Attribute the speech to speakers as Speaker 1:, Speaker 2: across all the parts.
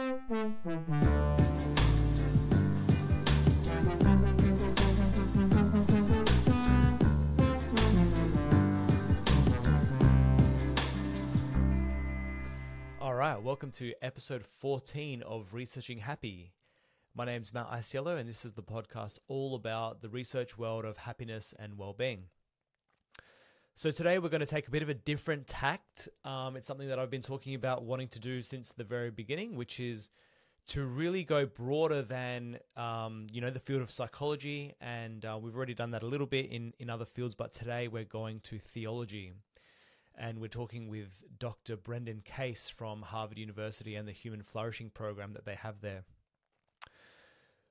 Speaker 1: All right, welcome to episode 14 of Researching Happy. My name's Matt Iciello, and this is the podcast all about the research world of happiness and well-being. So today we're going to take a bit of a different tact. Um, it's something that I've been talking about wanting to do since the very beginning, which is to really go broader than um, you know the field of psychology, and uh, we've already done that a little bit in in other fields. But today we're going to theology, and we're talking with Dr. Brendan Case from Harvard University and the Human Flourishing Program that they have there.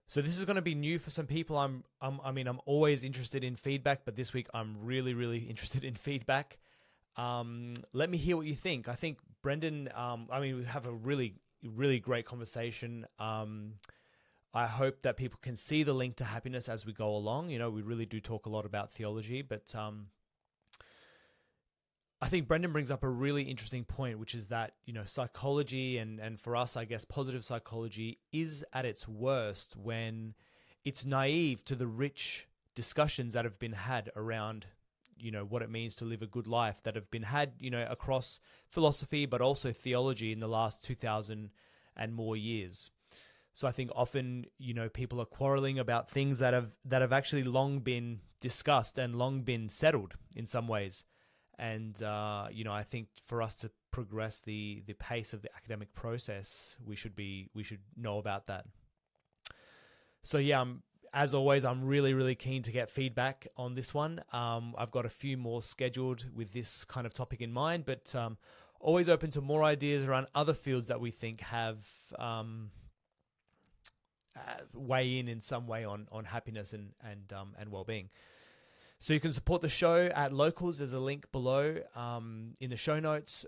Speaker 1: So this is going to be new for some people. I'm, I'm, I mean, I'm always interested in feedback, but this week I'm really, really interested in feedback. Um, let me hear what you think. I think Brendan. Um, I mean, we have a really, really great conversation. Um, I hope that people can see the link to happiness as we go along. You know, we really do talk a lot about theology, but um, I think Brendan brings up a really interesting point, which is that, you know, psychology and, and for us, I guess, positive psychology is at its worst when it's naive to the rich discussions that have been had around, you know, what it means to live a good life that have been had, you know, across philosophy, but also theology in the last 2000 and more years. So I think often, you know, people are quarreling about things that have that have actually long been discussed and long been settled in some ways and uh, you know I think for us to progress the the pace of the academic process, we should be we should know about that. So yeah, I'm, as always, I'm really really keen to get feedback on this one. Um, I've got a few more scheduled with this kind of topic in mind, but um, always open to more ideas around other fields that we think have. Um, uh, weigh in in some way on on happiness and and um, and well being. So you can support the show at Locals. There's a link below um, in the show notes.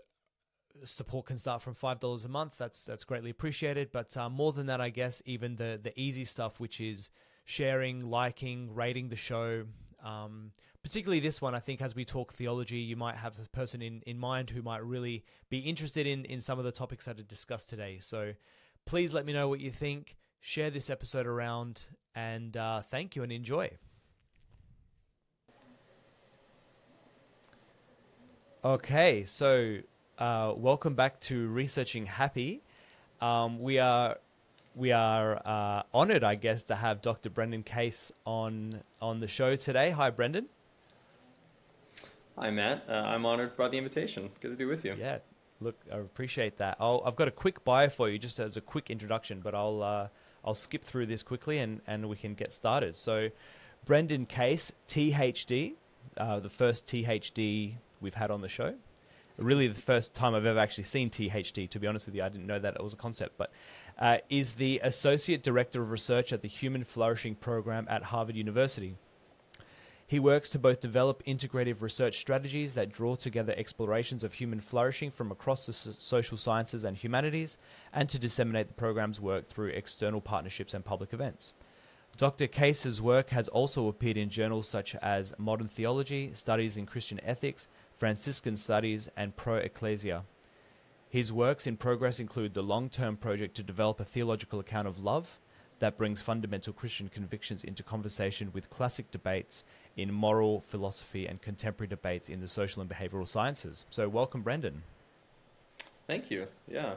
Speaker 1: Support can start from five dollars a month. That's that's greatly appreciated. But uh, more than that, I guess even the the easy stuff, which is sharing, liking, rating the show. Um, particularly this one, I think as we talk theology, you might have a person in, in mind who might really be interested in in some of the topics that are discussed today. So please let me know what you think. Share this episode around, and uh, thank you and enjoy. Okay, so uh, welcome back to Researching Happy. Um, we are we are uh, honored, I guess, to have Dr. Brendan Case on on the show today. Hi, Brendan.
Speaker 2: Hi, Matt. Uh, I'm honored by the invitation. Good to be with you.
Speaker 1: Yeah, look, I appreciate that. i have got a quick bio for you, just as a quick introduction, but I'll uh, I'll skip through this quickly and and we can get started. So, Brendan Case, THD, uh, the first THD we've had on the show. Really, the first time I've ever actually seen THD, to be honest with you, I didn't know that it was a concept, but uh, is the Associate Director of Research at the Human Flourishing Program at Harvard University. He works to both develop integrative research strategies that draw together explorations of human flourishing from across the social sciences and humanities, and to disseminate the program's work through external partnerships and public events. Dr. Case's work has also appeared in journals such as Modern Theology, Studies in Christian Ethics, Franciscan Studies, and Pro Ecclesia. His works in progress include the long term project to develop a theological account of love that brings fundamental Christian convictions into conversation with classic debates in moral philosophy and contemporary debates in the social and behavioral sciences. So, welcome, Brendan.
Speaker 2: Thank you. Yeah.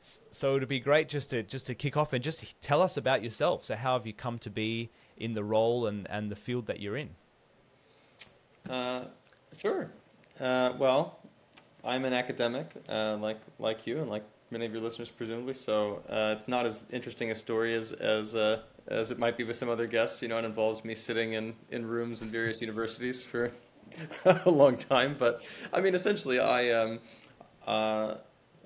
Speaker 1: So it'd be great just to just to kick off and just tell us about yourself. So how have you come to be in the role and, and the field that you're in?
Speaker 2: Uh, sure. Uh, well, I'm an academic, uh, like like you, and like many of your listeners, presumably. So uh, it's not as interesting a story as as uh, as it might be with some other guests. You know, it involves me sitting in in rooms in various universities for a long time. But I mean, essentially, I um, uh,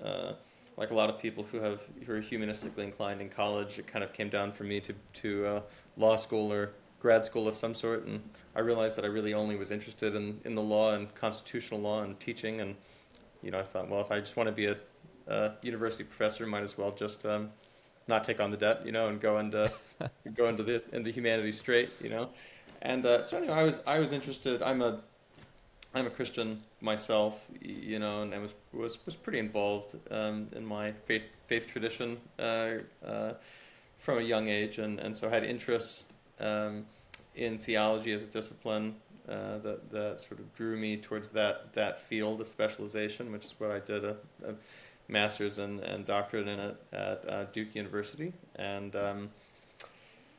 Speaker 2: uh, like a lot of people who have who are humanistically inclined in college. It kind of came down for me to to law school or grad school of some sort, and I realized that I really only was interested in, in the law and constitutional law and teaching. And you know, I thought, well, if I just want to be a, a university professor, might as well just um, not take on the debt, you know, and go into go into the in the humanities straight, you know. And uh, so anyway, I was I was interested. I'm a I'm a Christian myself, you know, and I was was was pretty involved um, in my faith faith tradition uh, uh, from a young age, and and so I had interests um, in theology as a discipline uh, that that sort of drew me towards that that field of specialization, which is what I did a, a master's and, and doctorate in it at uh, Duke University, and um,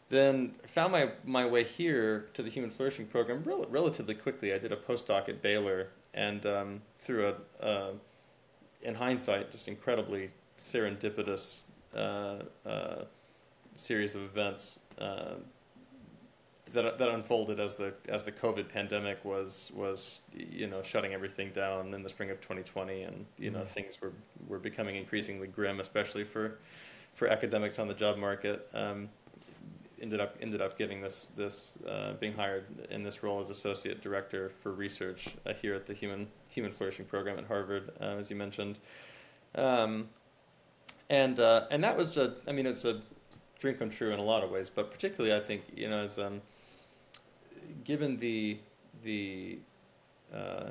Speaker 2: then found my, my way here to the Human Flourishing Program rel- relatively quickly. I did a postdoc at Baylor, and um, through a, in hindsight, just incredibly serendipitous uh, uh, series of events uh, that that unfolded as the as the COVID pandemic was was you know shutting everything down in the spring of 2020, and you know mm-hmm. things were were becoming increasingly grim, especially for for academics on the job market. Um, ended up ended up getting this this uh, being hired in this role as associate director for research uh, here at the Human Human Flourishing Program at Harvard, uh, as you mentioned, um, and uh, and that was a I mean it's a dream come true in a lot of ways, but particularly I think you know as um, given the the uh,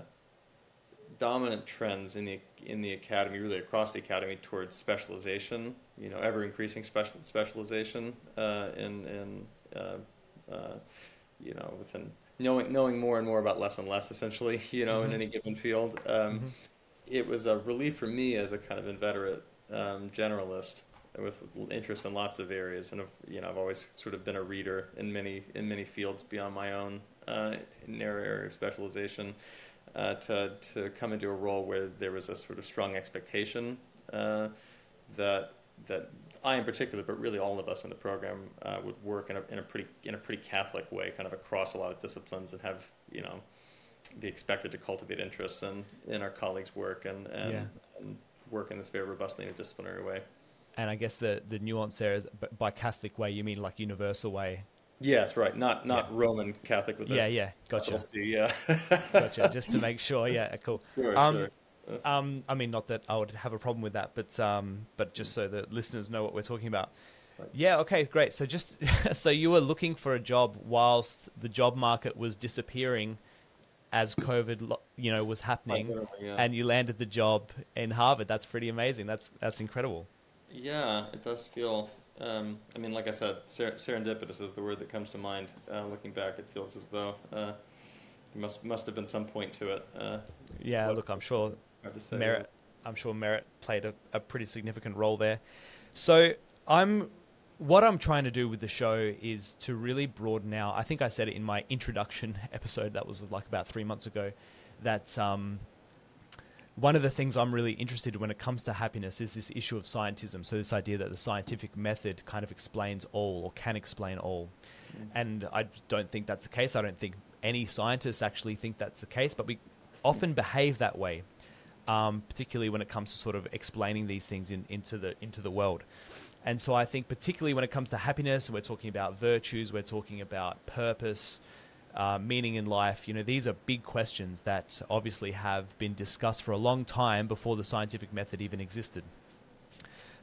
Speaker 2: dominant trends in the in the academy, really across the academy, towards specialization. You know, ever increasing special specialization uh, in in uh, uh, you know within knowing knowing more and more about less and less, essentially. You know, mm-hmm. in any given field. Um, mm-hmm. It was a relief for me as a kind of inveterate um, generalist with interest in lots of areas, and you know, I've always sort of been a reader in many in many fields beyond my own uh, narrow area of specialization uh, to to come into a role where there was a sort of strong expectation uh, that that I in particular, but really all of us in the program uh, would work in a in a pretty in a pretty Catholic way, kind of across a lot of disciplines, and have you know be expected to cultivate interests in in our colleagues' work and and, yeah. and work in this very robustly interdisciplinary way.
Speaker 1: And I guess the the nuance there is by Catholic way, you mean like universal way,
Speaker 2: Yes, right. Not not yeah. Roman Catholic with
Speaker 1: yeah, yeah. Gotcha.
Speaker 2: C, yeah,
Speaker 1: gotcha. Just to make sure. Yeah, cool.
Speaker 2: Sure, um, sure.
Speaker 1: Um, I mean, not that I would have a problem with that, but um, but just so the listeners know what we're talking about. Right. Yeah. Okay. Great. So just so you were looking for a job whilst the job market was disappearing, as COVID, you know, was happening, yeah. and you landed the job in Harvard. That's pretty amazing. That's that's incredible.
Speaker 2: Yeah, it does feel um, I mean, like I said, ser- serendipitous is the word that comes to mind. Uh, looking back, it feels as though uh, there must must have been some point to it. Uh,
Speaker 1: yeah, look, I'm sure merit. I'm sure merit played a, a pretty significant role there. So I'm what I'm trying to do with the show is to really broaden out. I think I said it in my introduction episode that was like about three months ago. That um, one of the things I'm really interested in when it comes to happiness is this issue of scientism. So this idea that the scientific method kind of explains all or can explain all. Mm. And I don't think that's the case. I don't think any scientists actually think that's the case, but we often behave that way, um, particularly when it comes to sort of explaining these things in, into the into the world. And so I think particularly when it comes to happiness, and we're talking about virtues, we're talking about purpose, uh, meaning in life? You know, these are big questions that obviously have been discussed for a long time before the scientific method even existed.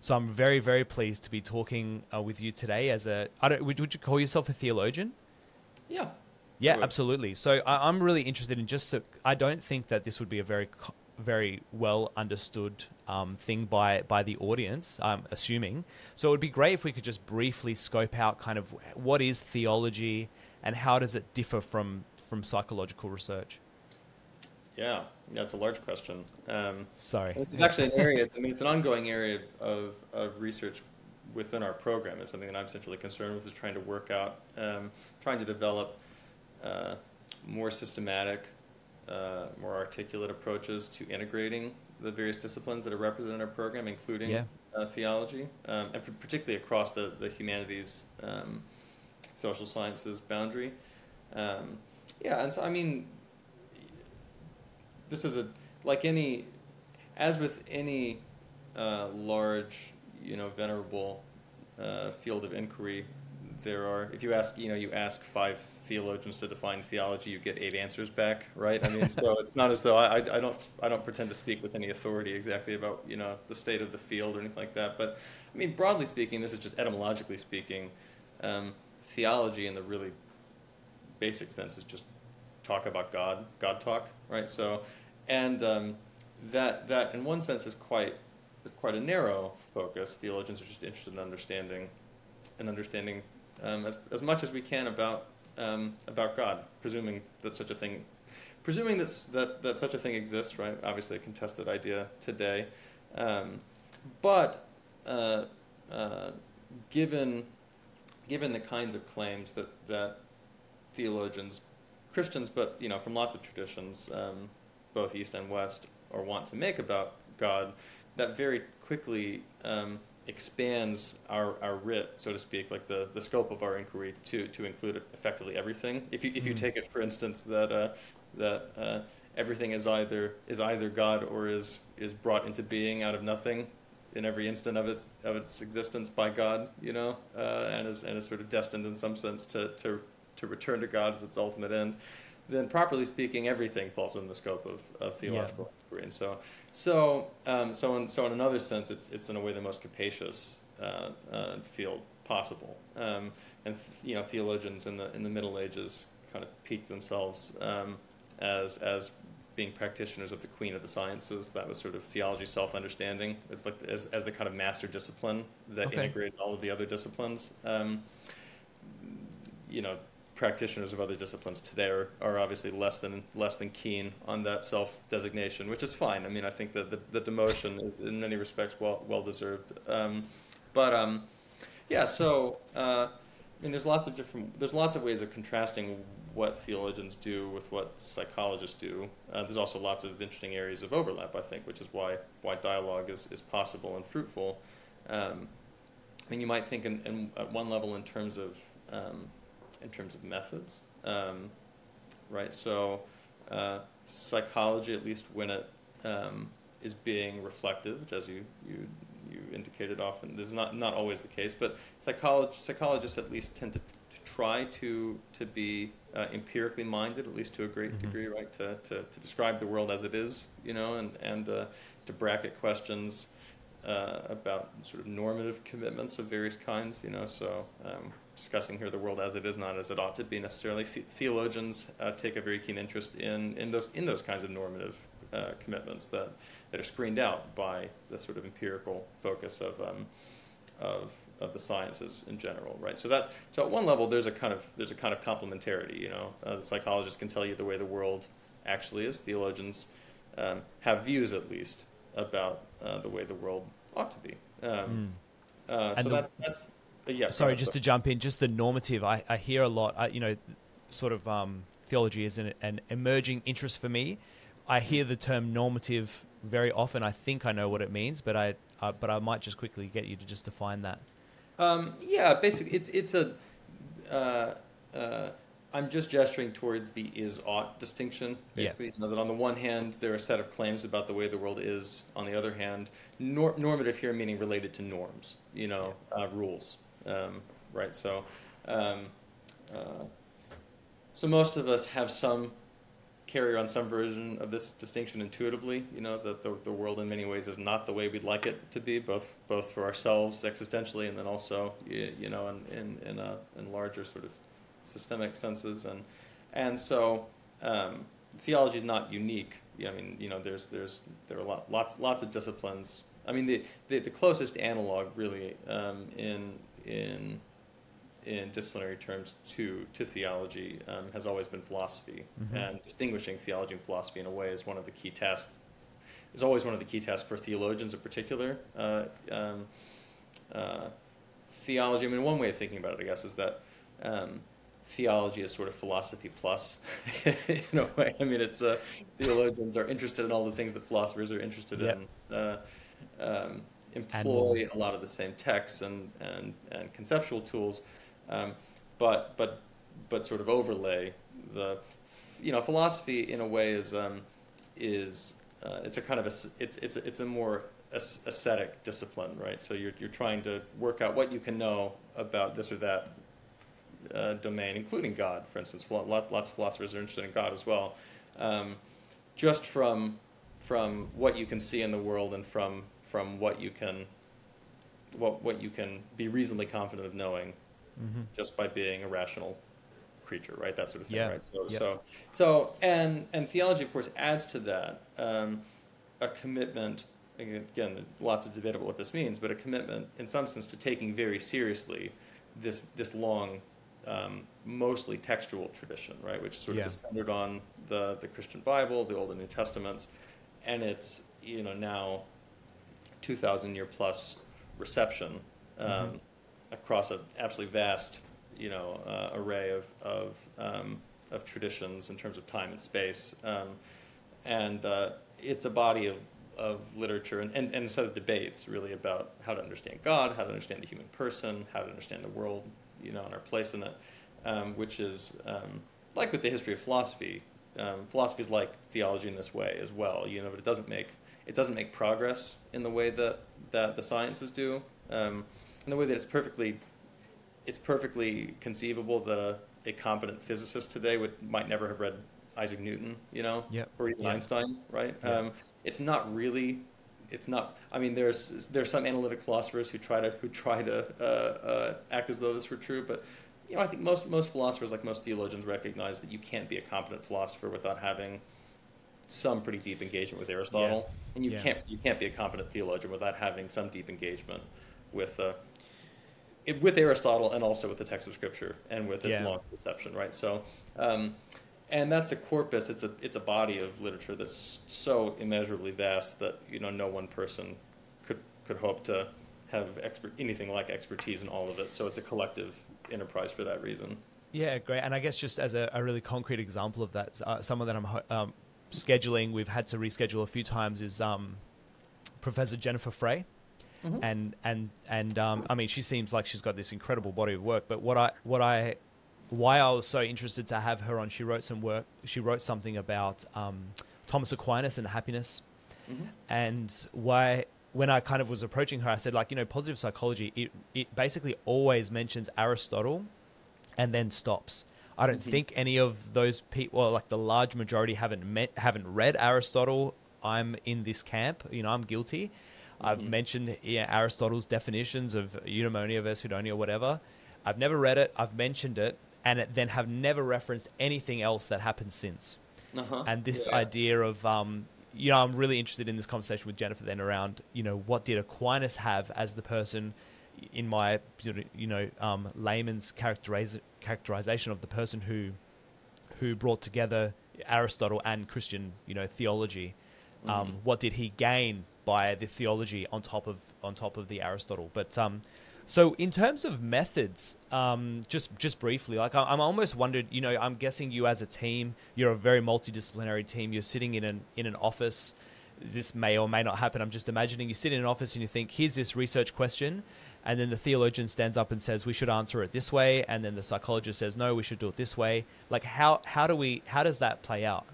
Speaker 1: So I'm very, very pleased to be talking uh, with you today. As a, I don't, would, would you call yourself a theologian?
Speaker 2: Yeah.
Speaker 1: Yeah, absolutely. So I, am really interested in just. I don't think that this would be a very, very well understood um, thing by by the audience. I'm assuming. So it would be great if we could just briefly scope out kind of what is theology and how does it differ from from psychological research?
Speaker 2: Yeah, yeah, it's a large question. Um,
Speaker 1: Sorry,
Speaker 2: is actually an area. I mean, it's an ongoing area of, of research within our program. It's something that I'm centrally concerned with, is trying to work out, um, trying to develop uh, more systematic, uh, more articulate approaches to integrating the various disciplines that are represented in our program, including yeah. uh, theology, um, and particularly across the the humanities. Um, social sciences boundary. Um, yeah, and so I mean, this is a like any, as with any uh, large, you know, venerable uh, field of inquiry, there are. If you ask, you know, you ask five theologians to define theology, you get eight answers back, right? I mean, so it's not as though I, I, don't I don't pretend to speak with any authority exactly about you know the state of the field or anything like that. But I mean, broadly speaking, this is just etymologically speaking. Um, theology in the really basic sense is just talk about God, God talk, right? So, and um, that that in one sense is quite is quite a narrow focus. Theologians are just interested in understanding and understanding um, as as much as we can about um, about God, presuming that such a thing, presuming that that that such a thing exists, right? Obviously, a contested idea today, um, but uh, uh, given given the kinds of claims that that theologians, Christians, but you know from lots of traditions, um, both East and West, or want to make about God, that very quickly um, expands our, our writ, so to speak, like the, the scope of our inquiry to, to include effectively everything. If you if you mm. take it, for instance, that uh, that uh, everything is either is either God or is is brought into being out of nothing in every instant of its of its existence by God, you know, uh, and is and is sort of destined in some sense to to to return to God as its ultimate end, then properly speaking, everything falls within the scope of, of theological yeah. inquiry. And so, so, um, so, in, so in another sense, it's, it's in a way the most capacious uh, uh, field possible. Um, and you know, theologians in the in the Middle Ages kind of peaked themselves um, as as being practitioners of the queen of the sciences. That was sort of theology self-understanding. It's like as, as the kind of master discipline that okay. integrated all of the other disciplines. Um, you know, practitioners of other disciplines today are, are obviously less than less than keen on that self designation, which is fine. I mean, I think that the, the demotion is in many respects well well deserved. Um, but um, yeah, so uh, I mean, there's lots of different there's lots of ways of contrasting what theologians do with what psychologists do. Uh, there's also lots of interesting areas of overlap, I think, which is why why dialogue is, is possible and fruitful. Um, I mean, you might think in, in, at one level in terms of um, in terms of methods, um, right? So, uh, psychology, at least when it um, is being reflective, which as you you you indicated often, this is not not always the case, but psycholog- psychologists at least tend to, to try to to be uh, empirically minded, at least to a great mm-hmm. degree, right? To, to to describe the world as it is, you know, and and uh, to bracket questions. Uh, about sort of normative commitments of various kinds, you know. So um, discussing here the world as it is, not as it ought to be necessarily. The- theologians uh, take a very keen interest in, in those in those kinds of normative uh, commitments that, that are screened out by the sort of empirical focus of, um, of of the sciences in general, right? So that's so at one level there's a kind of there's a kind of complementarity. You know, uh, the psychologists can tell you the way the world actually is. Theologians um, have views at least about uh, the way the world ought to be. Um, mm. so the, that's that's yeah.
Speaker 1: Sorry, just to jump in, just the normative. I, I hear a lot. I, you know, sort of um, theology is an, an emerging interest for me. I hear the term normative very often. I think I know what it means, but I uh, but I might just quickly get you to just define that.
Speaker 2: Um, yeah, basically, it, it's a. Uh, uh, I'm just gesturing towards the is ought distinction. Basically, yeah. you know, that on the one hand there are a set of claims about the way the world is. On the other hand, nor- normative here meaning related to norms. You know, yeah. uh, rules um, right? So, um, uh, so most of us have some carry on some version of this distinction intuitively. You know that the, the world in many ways is not the way we'd like it to be, both both for ourselves existentially, and then also you, you know in in in, a, in larger sort of systemic senses, and and so um, theology is not unique. I mean, you know, there's there's there are lot, lots lots of disciplines. I mean, the the, the closest analog really um, in in in disciplinary terms to to theology um, has always been philosophy, mm-hmm. and distinguishing theology and philosophy in a way is one of the key tasks. Is always one of the key tasks for theologians in particular. Uh, um, uh, theology. I mean, one way of thinking about it, I guess, is that um, theology is sort of philosophy plus in a way. I mean, it's uh, theologians are interested in all the things that philosophers are interested yep. in. Uh, um, employ a lot of the same texts and, and, and conceptual tools, um, but, but, but sort of overlay the, you know, philosophy in a way is, um, is uh, it's a kind of a, it's, it's, it's a more ascetic discipline, right? So you're, you're trying to work out what you can know about this or that uh, domain, including God, for instance. Lots of philosophers are interested in God as well. Um, just from from what you can see in the world and from from what you can what what you can be reasonably confident of knowing mm-hmm. just by being a rational creature, right? That sort of thing,
Speaker 1: Yeah.
Speaker 2: right? So,
Speaker 1: Yep.
Speaker 2: so, so, and and theology, of course, adds to that um, a commitment. Again, lots of debate about what this means, but a commitment, in some sense, to taking very seriously this this long, um, mostly textual tradition, right? Which sort
Speaker 1: Yeah.
Speaker 2: of is centered on the the Christian Bible, the Old and New Testaments, and it's you know now two thousand year plus reception um, across an absolutely vast you know uh, array of of, um, of traditions in terms of time and space, um, and uh, it's a body of of literature and, and, and a set of debates really about how to understand God, how to understand the human person, how to understand the world, you know, and our place in it, um, which is um, like with the history of philosophy. Um, philosophy is like theology in this way as well, you know, but it doesn't make it doesn't make progress in the way that that the sciences do, um, in the way that it's perfectly it's perfectly conceivable that a, a competent physicist today would might never have read Isaac Newton, you know,
Speaker 1: Yep.
Speaker 2: or even
Speaker 1: Yeah.
Speaker 2: Einstein, right?
Speaker 1: Yeah.
Speaker 2: Um, it's not really. It's not. I mean, there's there's some analytic philosophers who try to who try to uh, uh, act as though this were true, but you know, I think most most philosophers, like most theologians, recognize that you can't be a competent philosopher without having some pretty deep engagement with Aristotle, and you
Speaker 1: Yeah.
Speaker 2: can't you can't be a competent theologian without having some deep engagement with uh, it, with Aristotle and also with the text of Scripture and with its
Speaker 1: Yeah.
Speaker 2: long reception, right? So, um, and that's a corpus. It's a it's a body of literature that's so immeasurably vast that you know no one person could could hope to have expert anything like expertise in all of it. So it's a collective enterprise for that reason.
Speaker 1: Yeah, great. And I guess just as a, a really concrete example of that, uh, someone that I'm um, scheduling, we've had to reschedule a few times, is um, Professor Jennifer Frey.
Speaker 2: Mhm.
Speaker 1: And and and um, I mean, she seems like she's got this incredible body of work. But what I what I why I was so interested to have her on, she wrote some work. She wrote something about um, Thomas Aquinas and happiness, and why when I kind of was approaching her, I said like you know positive psychology it it basically always mentions Aristotle and then stops. I don't
Speaker 2: Mhm.
Speaker 1: think any of those people, well, like the large majority, haven't met, haven't read Aristotle. I'm in this camp. You know, I'm guilty. I've
Speaker 2: Mhm.
Speaker 1: mentioned yeah, Aristotle's definitions of eudaimonia versus hedonia, or whatever. I've never read it. I've mentioned it, and it, then have never referenced anything else that happened since
Speaker 2: Uh-huh.
Speaker 1: and this
Speaker 2: Yeah.
Speaker 1: idea of um, you know i'm really interested in this conversation with jennifer then around you know what did aquinas have as the person in my you know um, layman's characteriz- characterization of the person who who brought together aristotle and christian you know theology um,
Speaker 2: Mhm.
Speaker 1: what did he gain by the theology on top of on top of the aristotle but um, so in terms of methods, um, just just briefly, like I- I'm almost wondered, you know, I'm guessing you as a team, you're a very multidisciplinary team. You're sitting in an in an office. This may or may not happen. I'm just imagining you sit in an office and you think, here's this research question, and then the theologian stands up and says we should answer it this way, and then the psychologist says no, we should do it this way. Like how how do we how does that play out?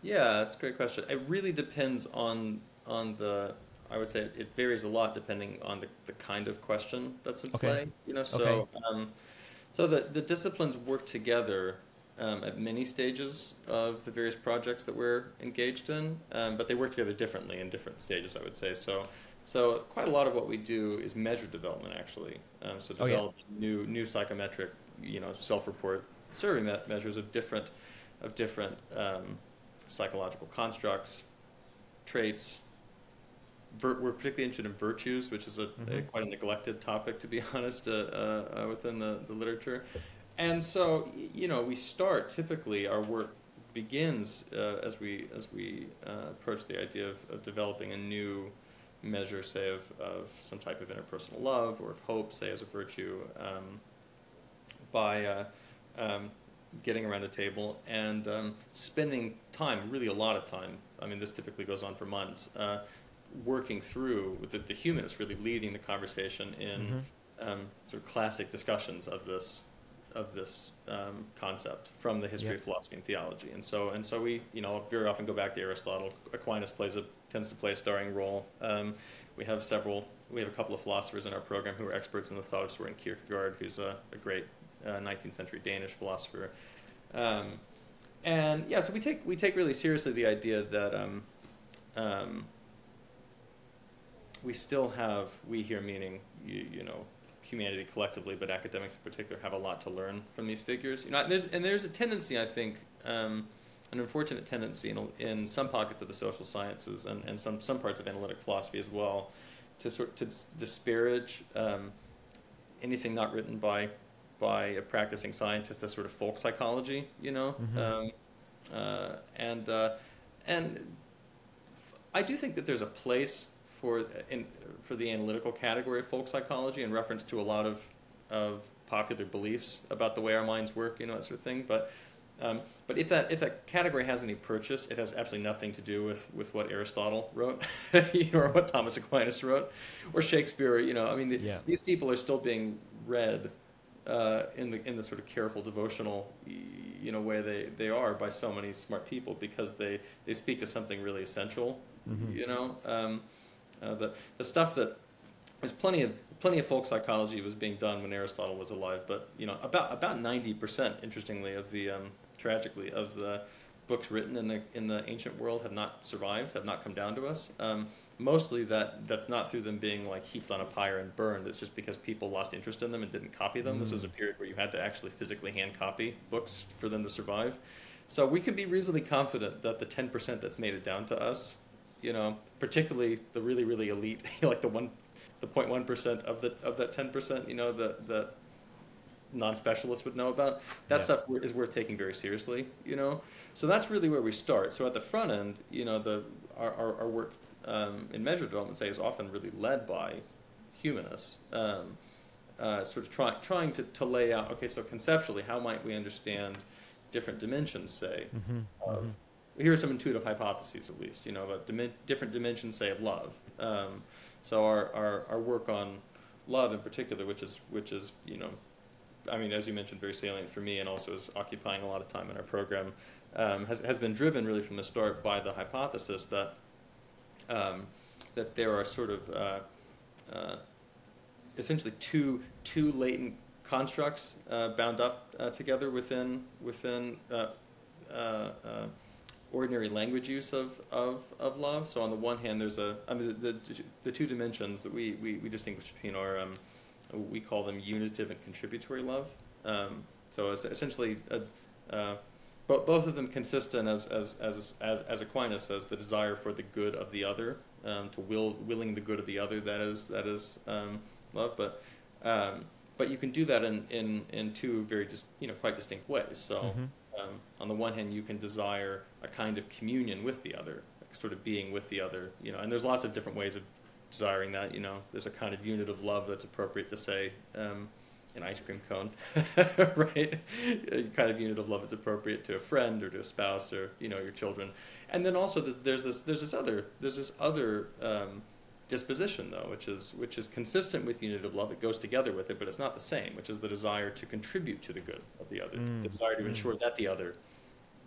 Speaker 2: Yeah, that's a great question. It really depends on on the. I would say it varies a lot depending on the, the kind of question that's in
Speaker 1: Okay.
Speaker 2: play. You know, so
Speaker 1: Okay.
Speaker 2: um, so the the disciplines work together um, at many stages of the various projects that we're engaged in, um, but they work together differently in different stages. I would say so. So quite a lot of what we do is measure development actually. Um, so
Speaker 1: Oh, yeah.
Speaker 2: develop new new psychometric, you know, self-report survey me- measures of different of different um, psychological constructs, traits. We're particularly interested in virtues, which is a, a
Speaker 1: Mhm.
Speaker 2: quite a neglected topic, to be honest, uh, uh, uh, within the, the literature. And so, you know, we start typically our work begins uh, as we as we uh, approach the idea of, of developing a new measure, say of, of some type of interpersonal love or of hope, say as a virtue, um, by uh, um, getting around a table and um, spending time, really a lot of time. I mean, this typically goes on for months. Working through with the, the humanists really leading the conversation in um, sort of classic discussions of this of this um, concept from the history
Speaker 1: Yep.
Speaker 2: of philosophy and theology. And so and so we you know very often go back to Aristotle. Aquinas plays a tends to play a starring role. Um, we have several. We have a couple of philosophers in our program who are experts in the thought of Soren Kierkegaard, who's a, a great uh, 19th century Danish philosopher. Um, and yeah, so we take we take really seriously the idea that um, um, we still have we here meaning you, you know humanity collectively, but academics in particular have a lot to learn from these figures. You know, there's and there's a tendency, I think, um, an unfortunate tendency in, in some pockets of the social sciences and, and some some parts of analytic philosophy as well, to sort to disparage um, anything not written by by a practicing scientist as sort of folk psychology. You know, mm-hmm. um, uh, and uh, and I do think that there's a place for in for the analytical category of folk psychology in reference to a lot of of popular beliefs about the way our minds work, you know, that sort of thing. But um, but if that if that category has any purchase, it has absolutely nothing to do with, with what Aristotle wrote, you know, or what Thomas Aquinas wrote, or Shakespeare. You know, I mean, the, yeah. these people are still being read uh, in the in the sort of careful devotional, you know, way they, they are by so many smart people because they, they speak to something really essential. Mm-hmm. You know, um, uh, the the stuff that there's plenty of plenty of folk psychology was being done when Aristotle was alive, but you know about about ninety percent, interestingly, of the um, tragically of the books written in the in the ancient world have not survived, have not come down to us. Um, mostly that that's not through them being like heaped on a pyre and burned. It's just because people lost interest in them and didn't copy them. Mm. This was a mm. period where you had to actually physically hand copy books for them to survive. So we can be reasonably confident that the ten percent that's made it down to us you know, particularly the really really elite, like the one, the 0.1 percent of the of that 10 percent, you know, the the non-specialists would know about. That yeah. stuff is worth taking very seriously, you know. So that's really where we start. So at the front end, you know, the our our, our work um, in measure development, say, is often really led by humanists. Um, uh, sort of trying trying to, to lay out okay so conceptually how might we understand different dimensions say mm-hmm. of mm-hmm here are some intuitive hypotheses, at least, you know, about dim- different dimensions, say, of love. Um, so our, our, our work on love in particular, which is which is you know, I mean, as you mentioned, very salient for me, and also is occupying a lot of time in our program, um, has has been driven really from the start by the hypothesis that um, that there are sort of uh, uh, essentially two two latent constructs uh, bound up uh, together within within uh, uh, ordinary language use of, of, of love. So on the one hand, there's a I mean the, the, the two dimensions that we, we, we distinguish between are um, we call them unitive and contributory love. Um, so it's essentially a, uh, but both of them consistent as, as, as, as, as Aquinas says, the desire for the good of the other, um, to will willing the good of the other. That is that is um, love. But um, but you can do that in, in, in two very dis, you know quite distinct ways. So. Mm-hmm um, on the one hand, you can desire a kind of communion with the other, sort of being with the other, you know, and there's lots of different ways of desiring that, you know, there's a kind of unitive love that's appropriate to say, um, an ice cream cone, right? A kind of unitive love that's appropriate to a friend or to a spouse or you know your children, and then also there's, there's this there's this other there's this other um, disposition though which is which is consistent with the unitive love it goes together with it but it's not the same which is the desire to contribute to the good of the other mm. the desire to mm. ensure that the other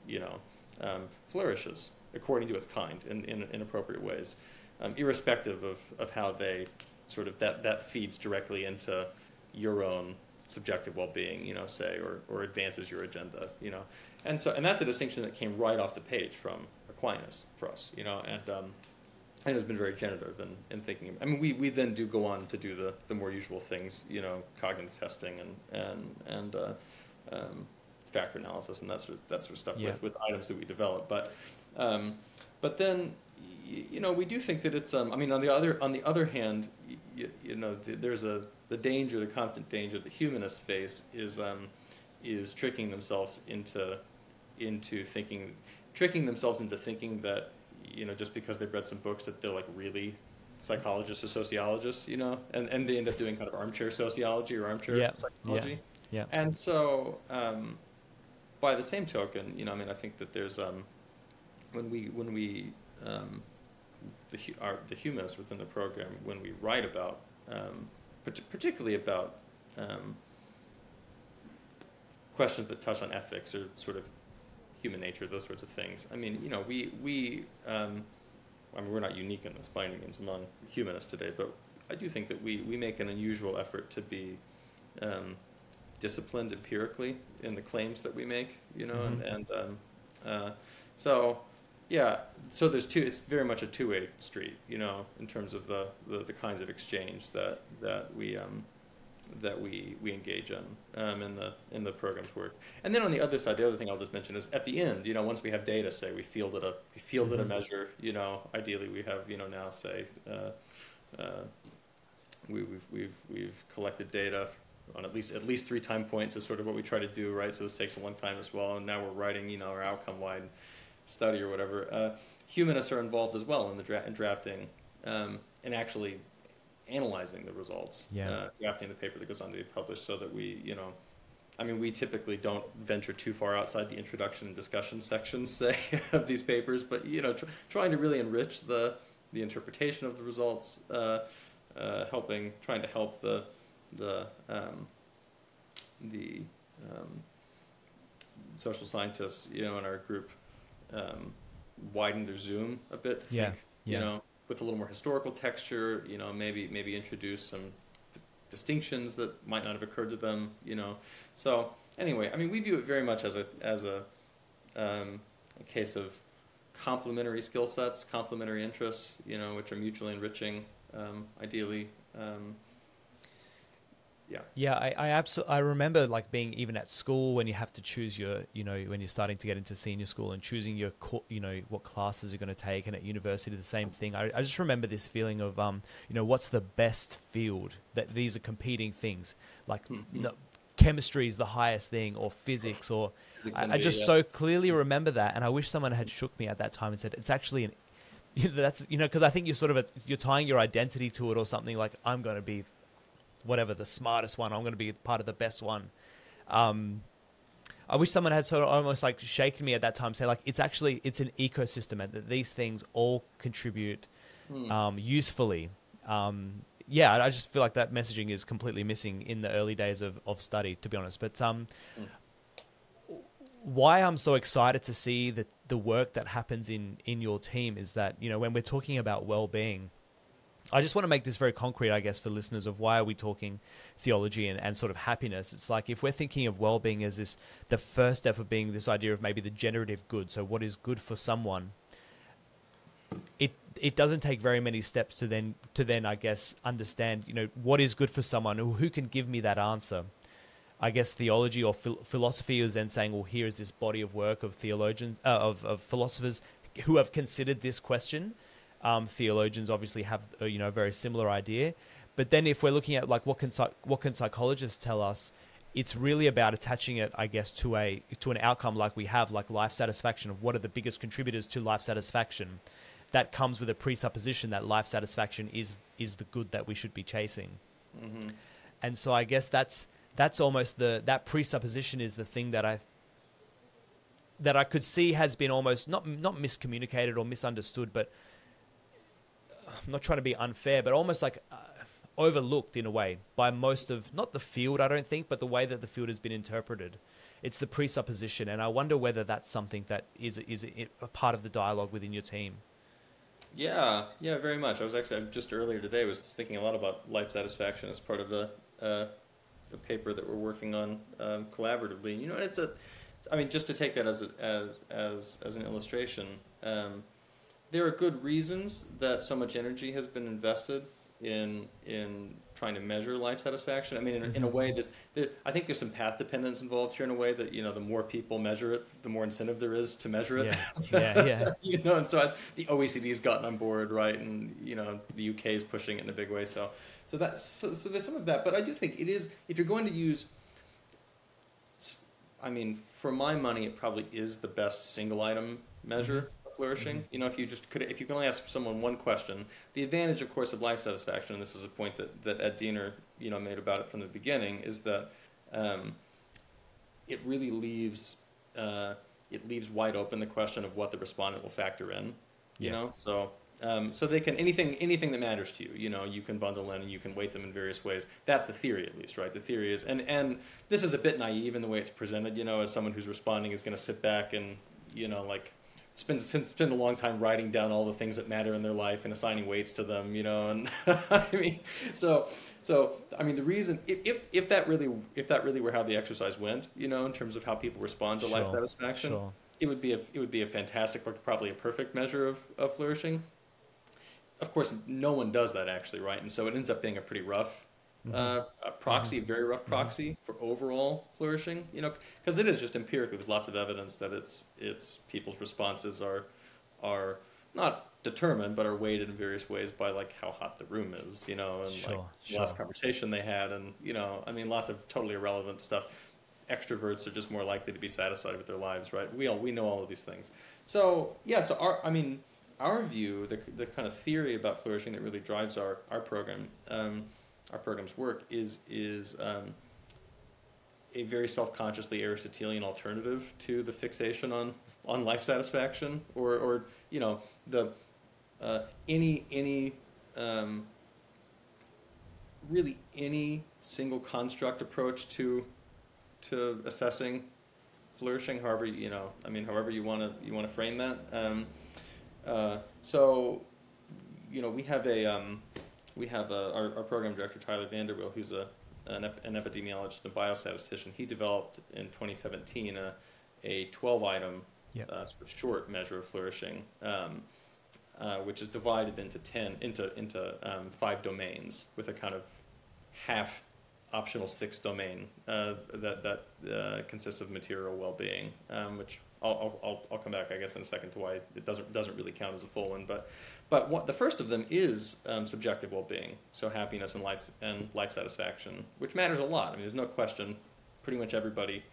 Speaker 2: you know um, flourishes according to its kind in, in, in appropriate ways um, irrespective of, of how they sort of that that feeds directly into your own subjective well-being you know say or, or advances your agenda you know and so and that's a distinction that came right off the page from aquinas for us you know and um, has been very generative in, in thinking. I mean, we, we then do go on to do the, the more usual things, you know, cognitive testing and and and uh, um, factor analysis and that sort of, that sort of stuff yeah. with, with items that we develop. But um, but then you know we do think that it's um, I mean on the other on the other hand you, you know there's a the danger the constant danger the humanists face is um, is tricking themselves into into thinking tricking themselves into thinking that you know, just because they've read some books that they're like really psychologists or sociologists, you know, and, and they end up doing kind of armchair sociology or armchair yeah. psychology.
Speaker 1: Yeah.
Speaker 2: yeah. And so, um, by the same token, you know, I mean, I think that there's um, when we when we um, the our, the humanists within the program when we write about um, particularly about um, questions that touch on ethics or sort of human nature, those sorts of things. I mean, you know, we we um, I mean, we're not unique in this by any means among humanists today, but I do think that we we make an unusual effort to be um, disciplined empirically in the claims that we make. You know, mm-hmm. and, and um, uh, so yeah, so there's two. It's very much a two-way street, you know, in terms of the, the, the kinds of exchange that that we um, that we we engage in um, in the in the program's work. And then on the other side, the other thing I'll just mention is at the end, you know, once we have data, say we fielded a we fielded mm-hmm. a measure, you know, ideally we have you know now say uh, uh, we, we've we've we've collected data on at least at least three time points is sort of what we try to do, right? So this takes a long time as well, and now we're writing you know our outcome wide study or whatever. Uh, humanists are involved as well in the dra- in drafting um, and actually analyzing the results,
Speaker 1: yeah.
Speaker 2: uh, drafting the paper that goes on to be published, so that we, you know, I mean, we typically don't venture too far outside the introduction and discussion sections, say, of these papers, but you know, tr- trying to really enrich the the interpretation of the results, uh, uh, helping, trying to help the the um, the um, social scientists, you know, in our group, um, widen their zoom a bit.
Speaker 1: yeah.
Speaker 2: Think,
Speaker 1: yeah.
Speaker 2: You know, with a little more historical texture, you know, maybe maybe introduce some d- distinctions that might not have occurred to them, you know. So anyway, I mean, we view it very much as a as a, um, a case of complementary skill sets, complementary interests, you know, which are mutually enriching, um, ideally. Um, yeah.
Speaker 1: Yeah, I, I absolutely I remember like being even at school when you have to choose your you know when you're starting to get into senior school and choosing your you know what classes you're going to take and at university the same thing. I, I just remember this feeling of um you know what's the best field that these are competing things like mm-hmm. no, chemistry is the highest thing or physics or physics I, I, just yeah. so clearly remember that and I wish someone had shook me at that time and said it's actually an that's you know because I think you're sort of a, you're tying your identity to it or something like I'm going to be whatever the smartest one. I'm going to be part of the best one. Um, I wish someone had sort of almost like shaken me at that time, say like it's actually it's an ecosystem and that these things all contribute hmm. um, usefully. Um, yeah, I just feel like that messaging is completely missing in the early days of, of study, to be honest. But um, hmm. why I'm so excited to see the the work that happens in in your team is that you know when we're talking about well being I just want to make this very concrete, I guess, for listeners of why are we talking theology and, and sort of happiness. It's like if we're thinking of well-being as this, the first step of being this idea of maybe the generative good. So what is good for someone? It it doesn't take very many steps to then to then I guess understand you know what is good for someone who who can give me that answer. I guess theology or phil- philosophy is then saying, well, here is this body of work of theologians uh, of of philosophers who have considered this question um, theologians obviously have a, uh, you know a very similar idea. But then if we're looking at like what can what can psychologists tell us, it's really about attaching it, I guess, to a to an outcome like we have, like life satisfaction of what are the biggest contributors to life satisfaction. That comes with a presupposition that life satisfaction is is the good that we should be chasing. Mm-hmm. And so I guess that's that's almost the that presupposition is the thing that I that I could see has been almost not not miscommunicated or misunderstood, but I'm not trying to be unfair, but almost like uh, overlooked in a way by most of not the field, I don't think, but the way that the field has been interpreted. It's the presupposition, and I wonder whether that's something that is is a part of the dialogue within your team.
Speaker 2: Yeah, yeah, very much. I was actually just earlier today was thinking a lot about life satisfaction as part of the uh, the paper that we're working on um, collaboratively. You know, and it's a, I mean, just to take that as a, as as as an illustration. Um, there are good reasons that so much energy has been invested in in trying to measure life satisfaction. I mean, in, mm-hmm. in a mm-hmm. way, there's there, I think there's some path dependence involved here in a way that you know the more people measure it, the more incentive there is to measure it.
Speaker 1: Yeah, yeah, yeah.
Speaker 2: you know, and so I, the OECD's gotten on board, right, and you know the UK is pushing it in a big way. So, so that's so, so there's some of that, but I do think it is if you're going to use. I mean, for my money, it probably is the best single item measure. Flourishing. Mm-hmm. You know, if you just could, if you can only ask someone one question, the advantage, of course, of life satisfaction, and this is a point that, that Ed Diener, you know, made about it from the beginning, is that um, it really leaves uh, it leaves wide open the question of what the respondent will factor in. You yeah. know, so um, so they can anything anything that matters to you. You know, you can bundle in and you can weight them in various ways. That's the theory, at least, right? The theory is, and and this is a bit naive in the way it's presented. You know, as someone who's responding is going to sit back and you know like spend spend a long time writing down all the things that matter in their life and assigning weights to them, you know. And I mean, so so I mean, the reason if if that really if that really were how the exercise went, you know, in terms of how people respond to sure, life satisfaction, sure. it would be a it would be a fantastic, probably a perfect measure of, of flourishing. Of course, no one does that actually, right? And so it ends up being a pretty rough, mm-hmm. uh, a proxy, very rough proxy for overall flourishing. You know, because it is just empirically. There's lots of evidence that it's it's people's responses are are not determined, but are weighted in various ways by like how hot the room is, you know, and
Speaker 1: Sure,
Speaker 2: like
Speaker 1: sure.
Speaker 2: last conversation they had, and you know, I mean, lots of totally irrelevant stuff. Extroverts are just more likely to be satisfied with their lives, right? We all we know all of these things. So yeah, so our I mean, our view, the the kind of theory about flourishing that really drives our our program, um, our program's work is is um, a very self-consciously Aristotelian alternative to the fixation on on life satisfaction, or or you know the uh, any any um, really any single construct approach to to assessing flourishing. However, you know, I mean, however you want to you want to frame that. Um, uh, so, you know, we have a um, we have a, our, our program director Tyler VanderWeele, who's a an, ep- an epidemiologist and biostatistician. He developed in 2017 a a 12 item
Speaker 1: Yep.
Speaker 2: uh, sort of short measure of flourishing. Um, uh, which is divided into ten into into um, five domains with a kind of half optional sixth domain uh, that that uh, consists of material well-being, um, which I'll, I'll, I'll, come back I guess in a second to why it doesn't doesn't really count as a full one, but but what the first of them is um, subjective well-being, so happiness and life and life satisfaction, which matters a lot. I mean, there's no question. Pretty much everybody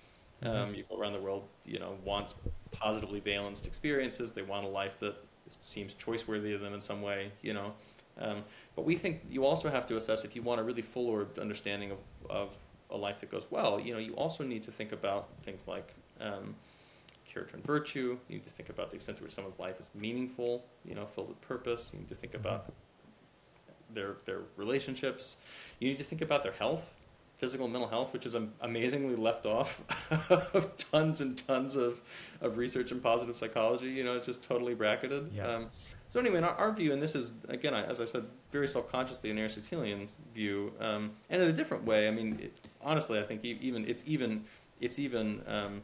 Speaker 2: um, you go around the world, you know, wants positively balanced experiences. They want a life that seems choice worthy of them in some way, you know. Um, but we think you also have to assess if you want a really full orbed understanding of, of a life that goes well, you know, you also need to think about things like um, character and virtue. You need to think about the extent to which someone's life is meaningful, you know, filled with purpose. You need to think about their their relationships. You need to think about their health, physical and mental health, which is amazingly left off of tons and tons of, of research in positive psychology. You know, it's just totally bracketed.
Speaker 1: Yeah.
Speaker 2: Um, so anyway, in our, our view, and this is again, I- as I said, very self-consciously an Aristotelian view, um, and in a different way. I mean, it, honestly, I think even it's even it's even um,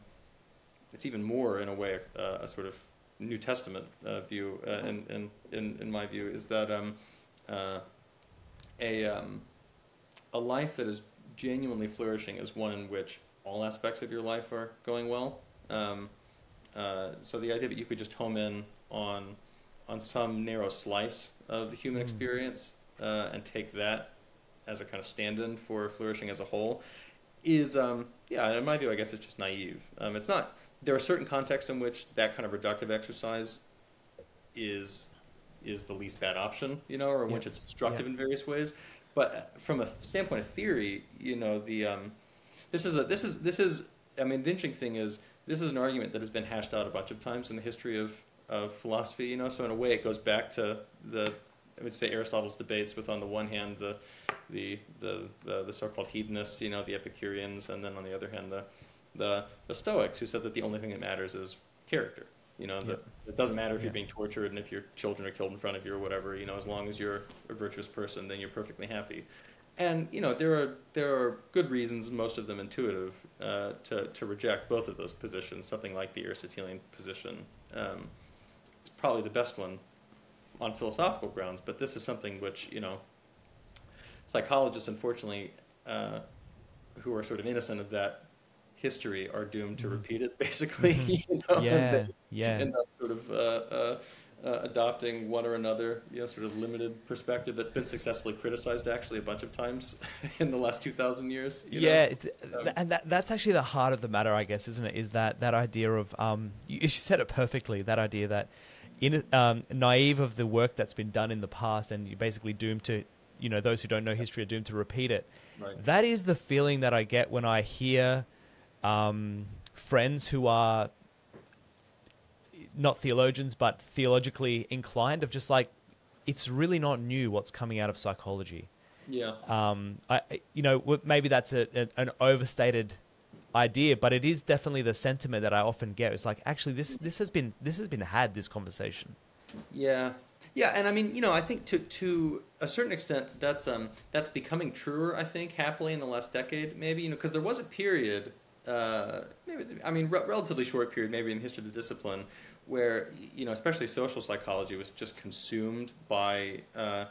Speaker 2: it's even more in a way uh, a sort of New Testament uh, view. Uh, in, in in in my view, is that um, uh, a um, a life that is genuinely flourishing is one in which all aspects of your life are going well. Um, uh, so the idea that you could just home in on on some narrow slice of the human
Speaker 1: Mm.
Speaker 2: experience uh, and take that as a kind of stand-in for flourishing as a whole is, um, yeah, in my view, I guess it's just naive. Um, it's not. There are certain contexts in which that kind of reductive exercise is is the least bad option, you know, or in
Speaker 1: Yeah.
Speaker 2: which it's destructive
Speaker 1: Yeah.
Speaker 2: in various ways. But from a standpoint of theory, you know, the um, this is a this is this is I mean the interesting thing is this is an argument that has been hashed out a bunch of times in the history of of philosophy. You know, so in a way it goes back to the I would say Aristotle's debates with on the one hand the the the the, the so-called hedonists, you know, the Epicureans, and then on the other hand the the the Stoics who said that the only thing that matters is character. You know, that
Speaker 1: Yep.
Speaker 2: it doesn't matter if
Speaker 1: Yeah.
Speaker 2: you're being tortured and if your children are killed in front of you or whatever. You know, as long as you're a virtuous person, then you're perfectly happy. And you know, there are there are good reasons, most of them intuitive, uh, to to reject both of those positions. Something like the Aristotelian position um, is probably the best one on philosophical grounds. But this is something which you know, psychologists, unfortunately, uh, who are sort of innocent of that history, are doomed to
Speaker 1: Mhm.
Speaker 2: repeat it. Basically, you know,
Speaker 1: yeah,
Speaker 2: they-
Speaker 1: yeah.
Speaker 2: end up sort of uh, uh, uh, adopting one or another, you know, sort of limited perspective that's been successfully criticized actually a bunch of times in the last two thousand years. you know?
Speaker 1: yeah, it's,
Speaker 2: Um,
Speaker 1: and that, that's actually the heart of the matter, I guess, isn't it? Is that that idea of um, you, you said it perfectly. That idea that in um, naive of the work that's been done in the past, and you're basically doomed to, you know, those who don't know history are doomed to repeat it.
Speaker 2: Right.
Speaker 1: That is the feeling that I get when I hear um, friends who are not theologians but theologically inclined of just like it's really not new what's coming out of psychology.
Speaker 2: Yeah.
Speaker 1: Um, I, you know, maybe that's a, a, an overstated idea, but it is definitely the sentiment that I often get. It's like, actually, this this has been this has been had this conversation.
Speaker 2: Yeah. Yeah, and I mean, you know, I think to to a certain extent that's um that's becoming truer. I think happily in the last decade, maybe you know, because there was a period, uh, maybe I mean, re- relatively short period, maybe in the history of the discipline, where you know, especially social psychology was just consumed by uh,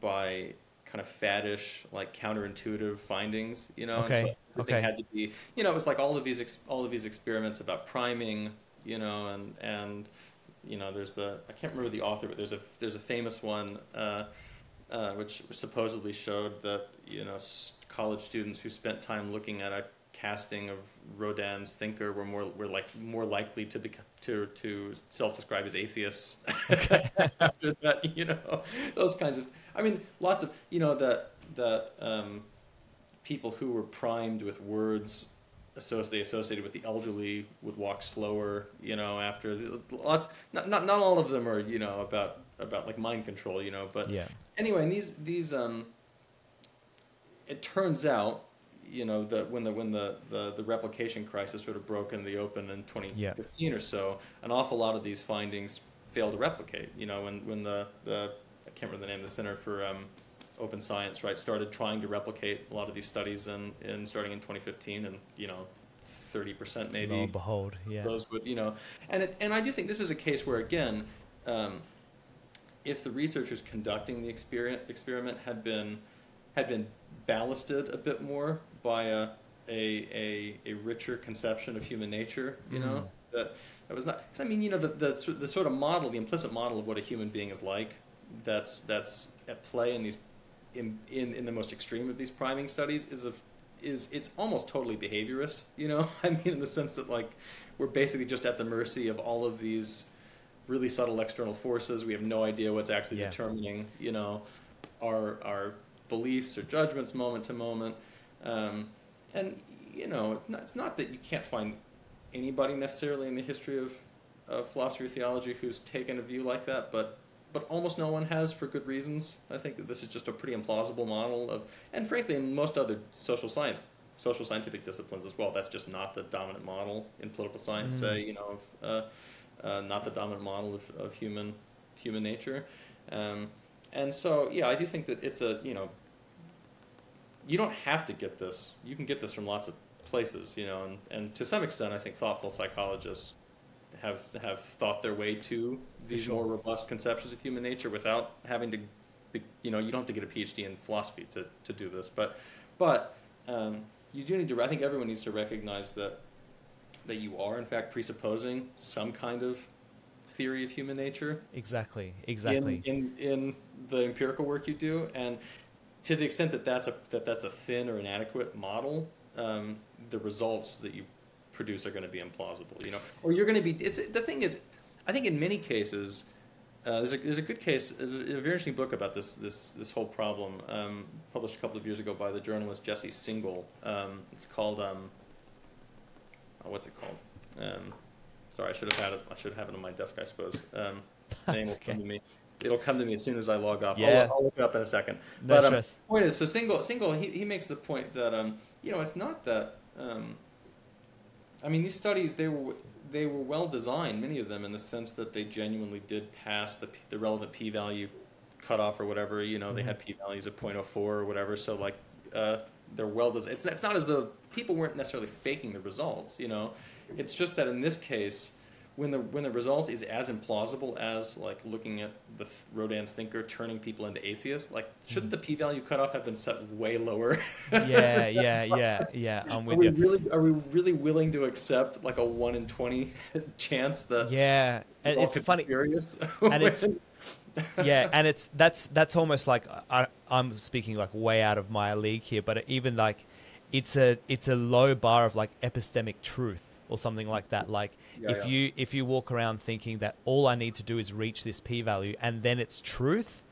Speaker 2: by kind of faddish, like counterintuitive findings, you know.
Speaker 1: Okay,
Speaker 2: And so everything
Speaker 1: okay.
Speaker 2: had to be, you know, it was like all of these ex- all of these experiments about priming, you know, and and you know, there's the I can't remember the author, but there's a there's a famous one. Uh, uh, which supposedly showed that you know college students who spent time looking at a casting of Rodin's Thinker were more were like more likely to become to to self-describe as atheists after that. You know, those kinds of. I mean, lots of you know that that um, people who were primed with words associated associated with the elderly would walk slower. You know, after lots. Not not not all of them are you know about about like mind control. You know, but
Speaker 1: Yeah.
Speaker 2: anyway, and these these um, it turns out, you know, that when the when the, the the replication crisis sort of broke in the open in 2015 or so, an awful lot of these findings failed to replicate. You know, when when the the I can't remember the name of the Center for um, Open Science, right, started trying to replicate a lot of these studies in, in starting in 2015, and you know, 30% maybe
Speaker 1: Lo and behold, yeah.
Speaker 2: those would you know and it, and I do think this is a case where again um, if the researchers conducting the experiment experiment had been had been ballasted a bit more by a a, a, a richer conception of human nature you know? Mm. That that was not 'cause I mean you know the, the the sort of model the implicit model of what a human being is like that's that's at play in these in, in, in the most extreme of these priming studies is of is it's almost totally behaviorist you know? I mean in the sense that like we're basically just at the mercy of all of these really subtle external forces. We have no idea what's actually
Speaker 1: Yeah.
Speaker 2: determining you know our our beliefs or judgments moment to moment um, and you know it's not, it's not that you can't find anybody necessarily in the history of, of philosophy or theology who's taken a view like that but but almost no one has for good reasons. I think that this is just a pretty implausible model of, and frankly, in most other social science, social scientific disciplines as well, that's just not the dominant model in political science.
Speaker 1: Mm.
Speaker 2: Say, you know, of, uh, uh, not the dominant model of, of human human nature, um, and so yeah, I do think that it's a you know, you don't have to get this. You can get this from lots of places, you know, and, and to some extent, I think thoughtful psychologists have have thought their way to these
Speaker 1: sure.
Speaker 2: more robust conceptions of human nature without having to, be, you know, you don't have to get a PhD in philosophy to, to do this, but but um, you do need to. I think everyone needs to recognize that that you are in fact presupposing some kind of theory of human nature
Speaker 1: Exactly. Exactly.
Speaker 2: in, in in the empirical work you do, and to the extent that that's a that that's a thin or inadequate model, um, the results that you produce are going to be implausible. You know, or you're going to be. It's the thing is, I think in many cases. Uh, there's, a, there's a good case. There's a, a very interesting book about this this this whole problem, um, published a couple of years ago by the journalist Jesse Singal. Um, it's called um, oh, what's it called? Um, sorry, I should have had it. I should have it on my desk, I suppose. Um, name
Speaker 1: That's
Speaker 2: will come to me. It'll come to me as soon as I log off.
Speaker 1: Yeah.
Speaker 2: I'll, I'll look it up in a second.
Speaker 1: No
Speaker 2: but um,
Speaker 1: stress.
Speaker 2: point is, so Singal Singal he, he makes the point that um, you know it's not that um, I mean these studies they were they were well designed many of them in the sense that they genuinely did pass the the relevant p value cutoff or whatever you know they
Speaker 1: Mhm.
Speaker 2: had p values of 0.04 or whatever so like uh, they're well designed it's, it's not as though people weren't necessarily faking the results you know it's just that in this case when the when the result is as implausible as like looking at the th- Rodin's thinker turning people into atheists, like shouldn't mm-hmm. the p-value cutoff have been set way lower?
Speaker 1: yeah, yeah, yeah, yeah. I'm with are
Speaker 2: we
Speaker 1: you.
Speaker 2: really are we really willing to accept like a one in twenty chance that
Speaker 1: Yeah, and it's funny. and it's- yeah, and it's that's that's almost like I, I'm speaking like way out of my league here, but even like it's a it's a low bar of like epistemic truth or something like that. Like
Speaker 2: Yeah,
Speaker 1: if
Speaker 2: yeah.
Speaker 1: you if you walk around thinking that all I need to do is reach this p value and then it's truth.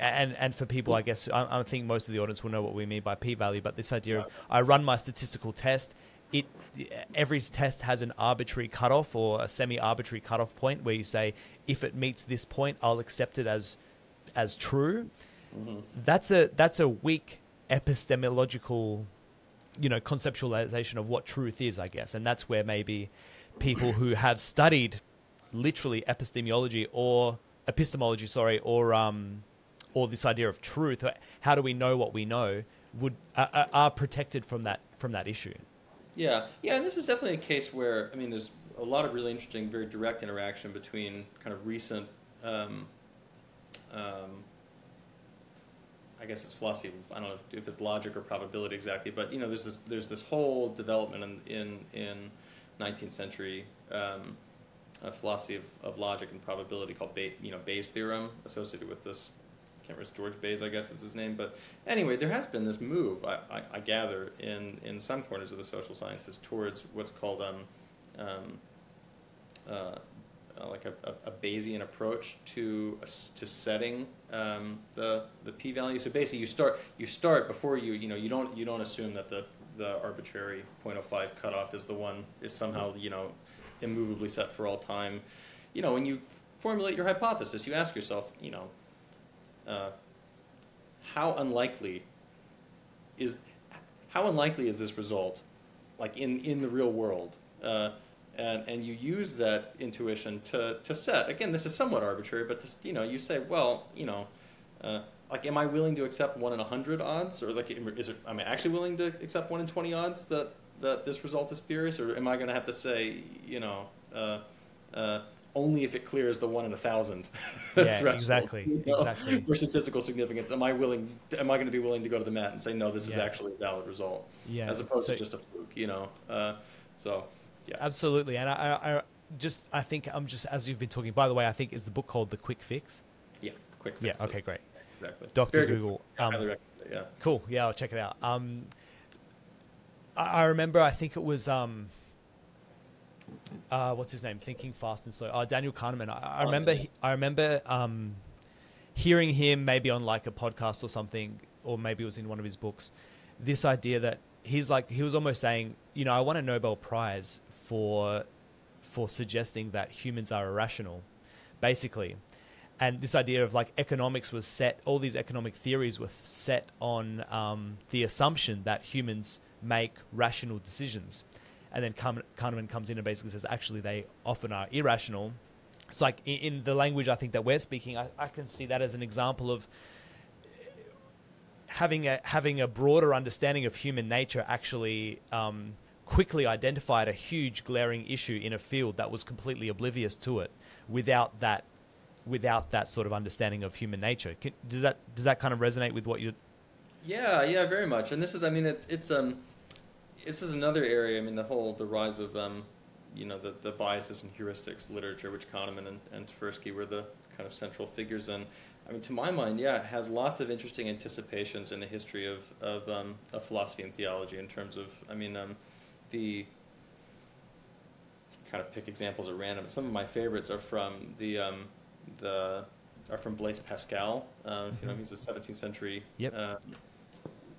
Speaker 1: And and for people, I guess I, I think most of the audience will know what we mean by p value. But this idea of I run my statistical test, it every test has an arbitrary cutoff or a semi-arbitrary cutoff point where you say if it meets this point, I'll accept it as as true.
Speaker 2: Mhm.
Speaker 1: That's a that's a weak epistemological, you know, conceptualization of what truth is, I guess, and that's where maybe people who have studied literally epistemology or epistemology, sorry, or um, or this idea of truth, how do we know what we know, would are, are protected from that from that issue.
Speaker 2: Yeah, yeah, and this is definitely a case where I mean, there's a lot of really interesting, very direct interaction between kind of recent, um, um, I guess it's philosophy. I don't know if it's logic or probability exactly, but you know, there's this there's this whole development in in, in 19th century um, philosophy of, of logic and probability called Bay, you know Bayes' theorem associated with this. I can't remember George Bayes, I guess is his name, but anyway, there has been this move, I, I, I gather, in in some corners of the social sciences towards what's called um, um, uh, uh, like a, a, a, Bayesian approach to to setting um, the the p-value. So basically, you start you start before you you know you don't you don't assume that the the arbitrary 0.05 cutoff is the one is somehow you know immovably set for all time. You know, when you formulate your hypothesis, you ask yourself, you know, uh, how unlikely is how unlikely is this result, like in in the real world? Uh, and, and you use that intuition to, to set. Again, this is somewhat arbitrary, but you know, you say, well, you know, uh, like, am I willing to accept one in a hundred odds, or like, is it, am I actually willing to accept one in twenty odds that that this result is spurious, or am I going to have to say, you know, uh, uh, only if it clears the one in a thousand
Speaker 1: yeah, exactly, you know, exactly.
Speaker 2: For statistical significance, am I willing? Am I going to be willing to go to the mat and say, no, this yeah. is actually a valid result,
Speaker 1: yeah,
Speaker 2: as opposed so, to just a fluke, you know? Uh, so
Speaker 1: yeah. Absolutely. And I, I, just, I think I'm just, as you've been talking, by the way, I think is the book called The Quick Fix?
Speaker 2: Yeah, Quick Fix.
Speaker 1: Yeah, okay, great.
Speaker 2: Exactly.
Speaker 1: Dr. Google. Um,
Speaker 2: yeah.
Speaker 1: Cool. Yeah, I'll check it out. Um, I, I remember, I think it was, um, uh, what's his name? Thinking Fast and Slow. Uh, Daniel Kahneman. I, I oh, remember, yeah. I remember, um, hearing him maybe on like a podcast or something, or maybe it was in one of his books, this idea that he's like, he was almost saying, you know, I won a Nobel Prize for for suggesting that humans are irrational, basically. And this idea of like economics was set, all these economic theories were set on um, the assumption that humans make rational decisions. And then Kahneman comes in and basically says, actually, they often are irrational. It's like in, the language I think that we're speaking, I, I can see that as an example of having a having a broader understanding of human nature actually um, quickly identified a huge glaring issue in a field that was completely oblivious to it without that without that sort of understanding of human nature. Can, does that does that kind of resonate with what you?
Speaker 2: Yeah, yeah, very much. And this is, I mean, it, it's um, this is another area. I mean, the whole the rise of um, you know, the, the biases and heuristics literature, which Kahneman and, and Tversky were the kind of central figures in. I mean, to my mind, yeah, it has lots of interesting anticipations in the history of of, um, of philosophy and theology in terms of, I mean, um, the kind of pick examples at random. Some of my favorites are from the um, the are from Blaise Pascal. Mm-hmm. You know, mm-hmm. he's a 17th century.
Speaker 1: Yep. Uh,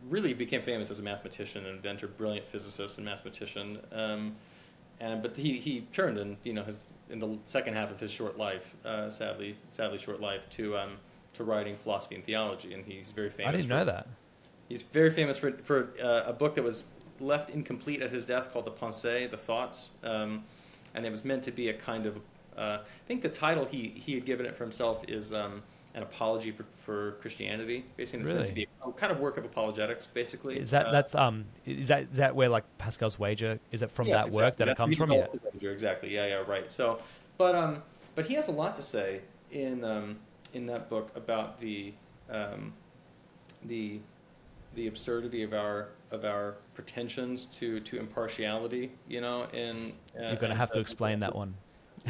Speaker 2: really became famous as a mathematician and inventor, brilliant physicist and mathematician. Um, and but he he turned and you know his in the second half of his short life, uh, sadly sadly short life, to um, to writing philosophy and theology, and he's very famous.
Speaker 1: I didn't
Speaker 2: for,
Speaker 1: know that.
Speaker 2: He's very famous for for uh, a book that was left incomplete at his death called the Pensées, the Thoughts, um, and it was meant to be a kind of. Uh, I think the title he he had given it for himself is um, an apology for, for Christianity. Basically, it's
Speaker 1: really?
Speaker 2: meant to be a kind of work of apologetics. Basically,
Speaker 1: is that uh, that's um is that is that where like Pascal's wager is it from yes, that exactly. work that that's it comes from? Yeah,
Speaker 2: wager, exactly. Yeah, yeah, right. So, but um, but he has a lot to say in um in that book about the um, the the absurdity of our of our pretensions to to impartiality. You know, and
Speaker 1: uh, you're going to have to explain that one.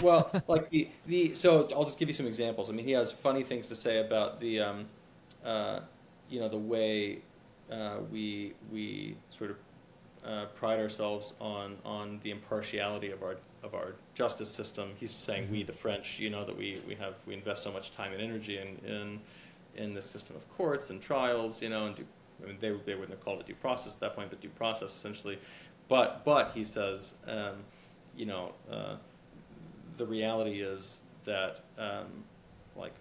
Speaker 2: well, like the the so I'll just give you some examples. I mean, he has funny things to say about the um, uh, you know the way uh, we we sort of uh, pride ourselves on on the impartiality of our of our justice system. He's saying we, mm-hmm. the French, you know, that we, we have we invest so much time and energy in in in the system of courts and trials, you know, and do I mean, they, they wouldn't have called it due process at that point, but due process essentially. But, but he says, um, you know, uh, the reality is that, um, like,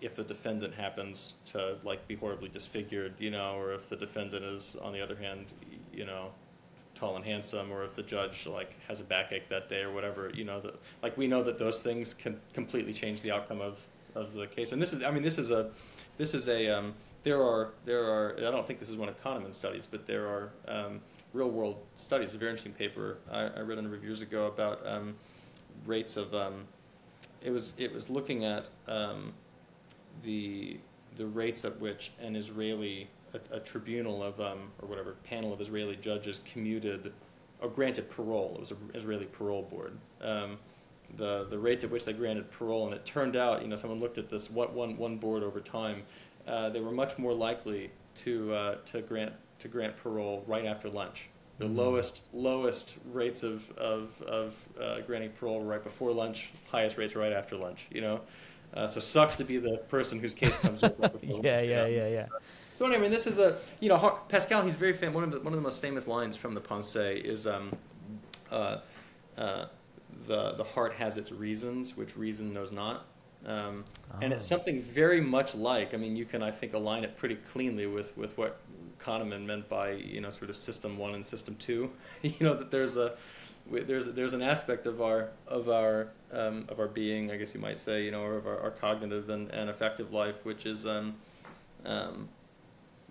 Speaker 2: if the defendant happens to like be horribly disfigured, you know, or if the defendant is on the other hand, you know, tall and handsome, or if the judge like has a backache that day or whatever, you know, the, like we know that those things can completely change the outcome of, of the case. And this is, I mean, this is a, this is a, um, there are there are I don't think this is one of Kahneman's studies, but there are um, real world studies. A very interesting paper I, I read a number of years ago about um, rates of um, it was it was looking at um, the the rates at which an Israeli a, a tribunal of um, or whatever panel of Israeli judges commuted or granted parole. It was an Israeli parole board. The the rates at which they granted parole, and it turned out, you know, someone looked at this one one, one board over time. Uh, they were much more likely to uh, to grant to grant parole right after lunch. The mm-hmm. lowest lowest rates of of, of uh, granting parole right before lunch, highest rates right after lunch. You know, uh, so sucks to be the person whose case comes up. Right
Speaker 1: yeah, lunch, yeah, yeah, yeah, yeah.
Speaker 2: So anyway, this is a you know Pascal. He's very famous. One of the one of the most famous lines from the Pensées is um, uh, uh, the the heart has its reasons, which reason knows not. Um, oh. And it's something very much like. I mean, you can I think align it pretty cleanly with with what Kahneman meant by you know sort of system one and system two. you know that there's a there's there's an aspect of our of our um, of our being, I guess you might say, you know, or of our, our cognitive and, and affective life, which is um, um,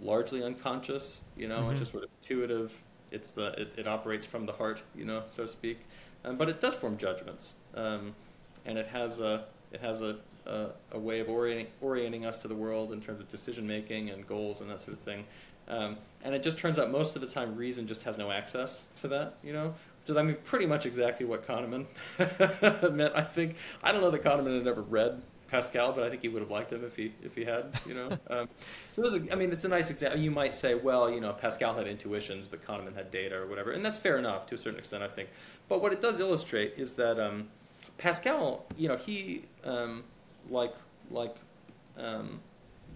Speaker 2: largely unconscious. You know, mm-hmm. it's just sort of intuitive. It's the it, it, operates from the heart, you know, so to speak. Um, but it does form judgments, um, and it has a it has a, a, a, way of orienting, orienting us to the world in terms of decision making and goals and that sort of thing. Um, and it just turns out most of the time reason just has no access to that, you know, which is I mean pretty much exactly what Kahneman meant. I think I don't know that Kahneman had ever read Pascal, but I think he would have liked him if he if he had, you know. um, so was a, I mean, it's a nice example. You might say, well, you know, Pascal had intuitions, but Kahneman had data or whatever, and that's fair enough to a certain extent, I think. But what it does illustrate is that um, Pascal, you know, he um, like like um,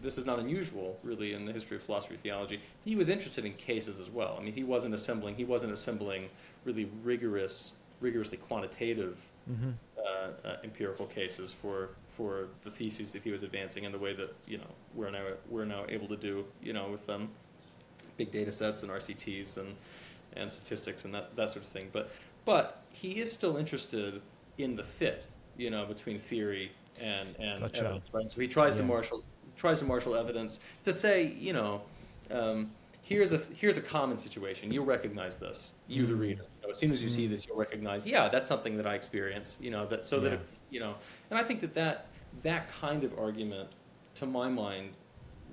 Speaker 2: this is not unusual really in the history of philosophy theology. He was interested in cases as well. I mean, he wasn't assembling he wasn't assembling really rigorous rigorously quantitative mm-hmm. uh, uh, empirical cases for for the theses that he was advancing and the way that you know we're now we're now able to do you know with um, big data sets and RCTs and and statistics and that, that sort of thing. But but he is still interested in the fit you know between theory and and gotcha. evidence, right? So he tries yeah. to marshal tries to marshal evidence to say you know. Um, here's a here's a common situation. You'll recognize this. You, mm-hmm. the reader. You know, as soon as you mm-hmm. see this, you'll recognize. Yeah, that's something that I experience. You know that so yeah. that it, you know, and I think that that that kind of argument, to my mind,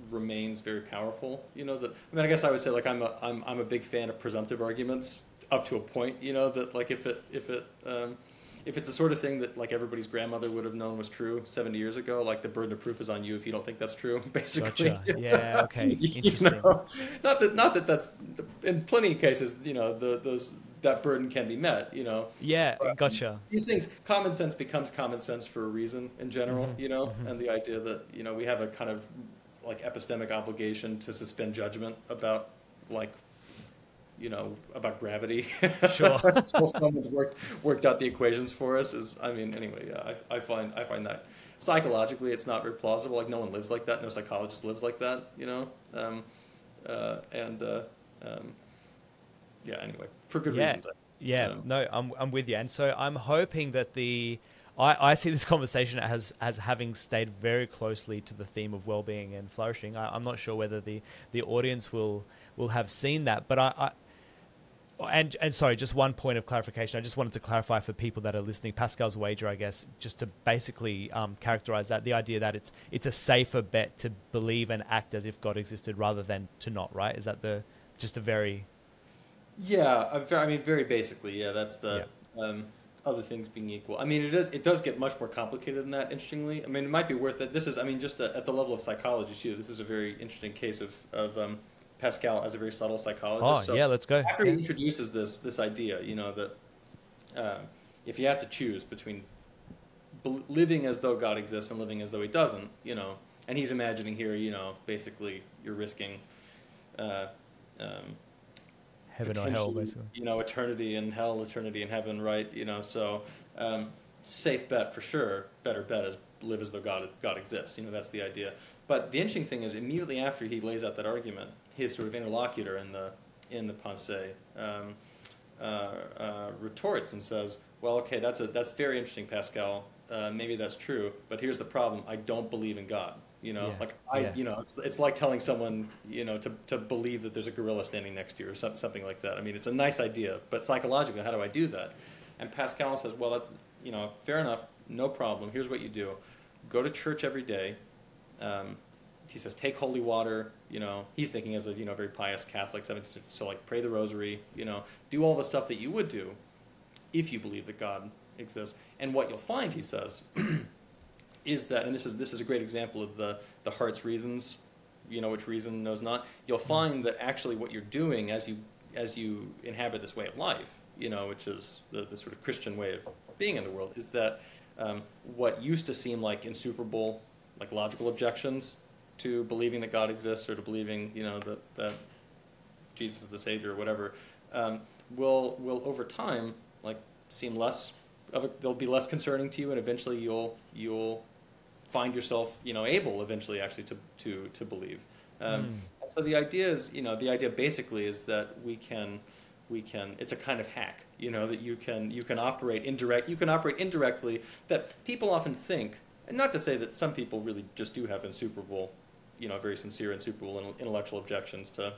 Speaker 2: remains very powerful. You know that I mean I guess I would say like I'm a I'm I'm a big fan of presumptive arguments up to a point. You know that like if it if it um, if it's the sort of thing that like everybody's grandmother would have known was true 70 years ago, like the burden of proof is on you if you don't think that's true, basically.
Speaker 1: Gotcha. Yeah. Okay. Interesting.
Speaker 2: you know? Not that not that that's in plenty of cases, you know, the those that burden can be met, you know.
Speaker 1: Yeah, but gotcha.
Speaker 2: These things, common sense becomes common sense for a reason in general, mm-hmm. you know, mm-hmm. and the idea that you know we have a kind of like epistemic obligation to suspend judgment about like you know about gravity.
Speaker 1: Sure.
Speaker 2: Until someone's worked worked out the equations for us is i mean anyway yeah I, I find i find that psychologically it's not very plausible. Like no one lives like that. No psychologist lives like that you know? Um, uh, and uh, um, yeah anyway for good
Speaker 1: yeah.
Speaker 2: reasons
Speaker 1: yeah. You know. no I'm, I'm with you. And so i'm hoping that the I, I see this conversation as as having stayed very closely to the theme of well-being and flourishing. I, am not sure whether the, the audience will will have seen that, but I, I, and and sorry, just one point of clarification. I just wanted to clarify for people that are listening. Pascal's wager, I guess, just to basically um, characterize that the idea that it's it's a safer bet to believe and act as if God existed rather than to not. Right? Is that the just a very
Speaker 2: yeah? I mean, very basically, yeah. That's the yeah. Um, other things being equal. I mean, it does it does get much more complicated than that. Interestingly, I mean, it might be worth it. This is, I mean, just a, at the level of psychology too. This is a very interesting case of of um, Pascal as a very subtle psychologist.
Speaker 1: Oh, so yeah, let's go.
Speaker 2: After
Speaker 1: yeah.
Speaker 2: he introduces this this idea, you know, that uh, if you have to choose between living as though God exists and living as though He doesn't, you know, and he's imagining here, you know, basically you're risking. Uh, um,
Speaker 1: heaven or hell, basically.
Speaker 2: You know, eternity in hell, eternity in heaven, right? You know, so um, safe bet for sure. Better bet is live as though God God exists. You know, that's the idea. But the interesting thing is, immediately after he lays out that argument, his sort of interlocutor in the in the Pensée um, uh, uh, retorts and says, "Well, okay, that's a that's very interesting, Pascal. Uh, maybe that's true, but here's the problem: I don't believe in God. You know, yeah. like I, yeah. you know, it's, it's like telling someone, you know, to, to believe that there's a gorilla standing next to you or something, something like that. I mean, it's a nice idea, but psychologically, how do I do that? And Pascal says, well, that's, you know, fair enough, no problem. Here's what you do: go to church every day, um, he says take holy water. You know, he's thinking as a you know very pious Catholic, so, so like pray the Rosary. You know, do all the stuff that you would do if you believe that God exists. And what you'll find, he says, is that, and this is this is a great example of the the heart's reasons. You know, which reason knows not. You'll find that actually what you're doing as you as you inhabit this way of life, you know, which is the, the sort of Christian way of being in the world, is that um, what used to seem like insuperable, like logical objections to believing that God exists or to believing, you know, that, that Jesus is the Savior or whatever, um, will will over time like seem less of a, they'll be less concerning to you, and eventually you'll you'll find yourself, you know, able eventually actually to to to believe. Um, mm. So the idea is, you know, the idea basically is that we can we can it's a kind of hack you know that you can you can operate indirect you can operate indirectly that people often think and not to say that some people really just do have insuperable you know very sincere insuperable intellectual objections to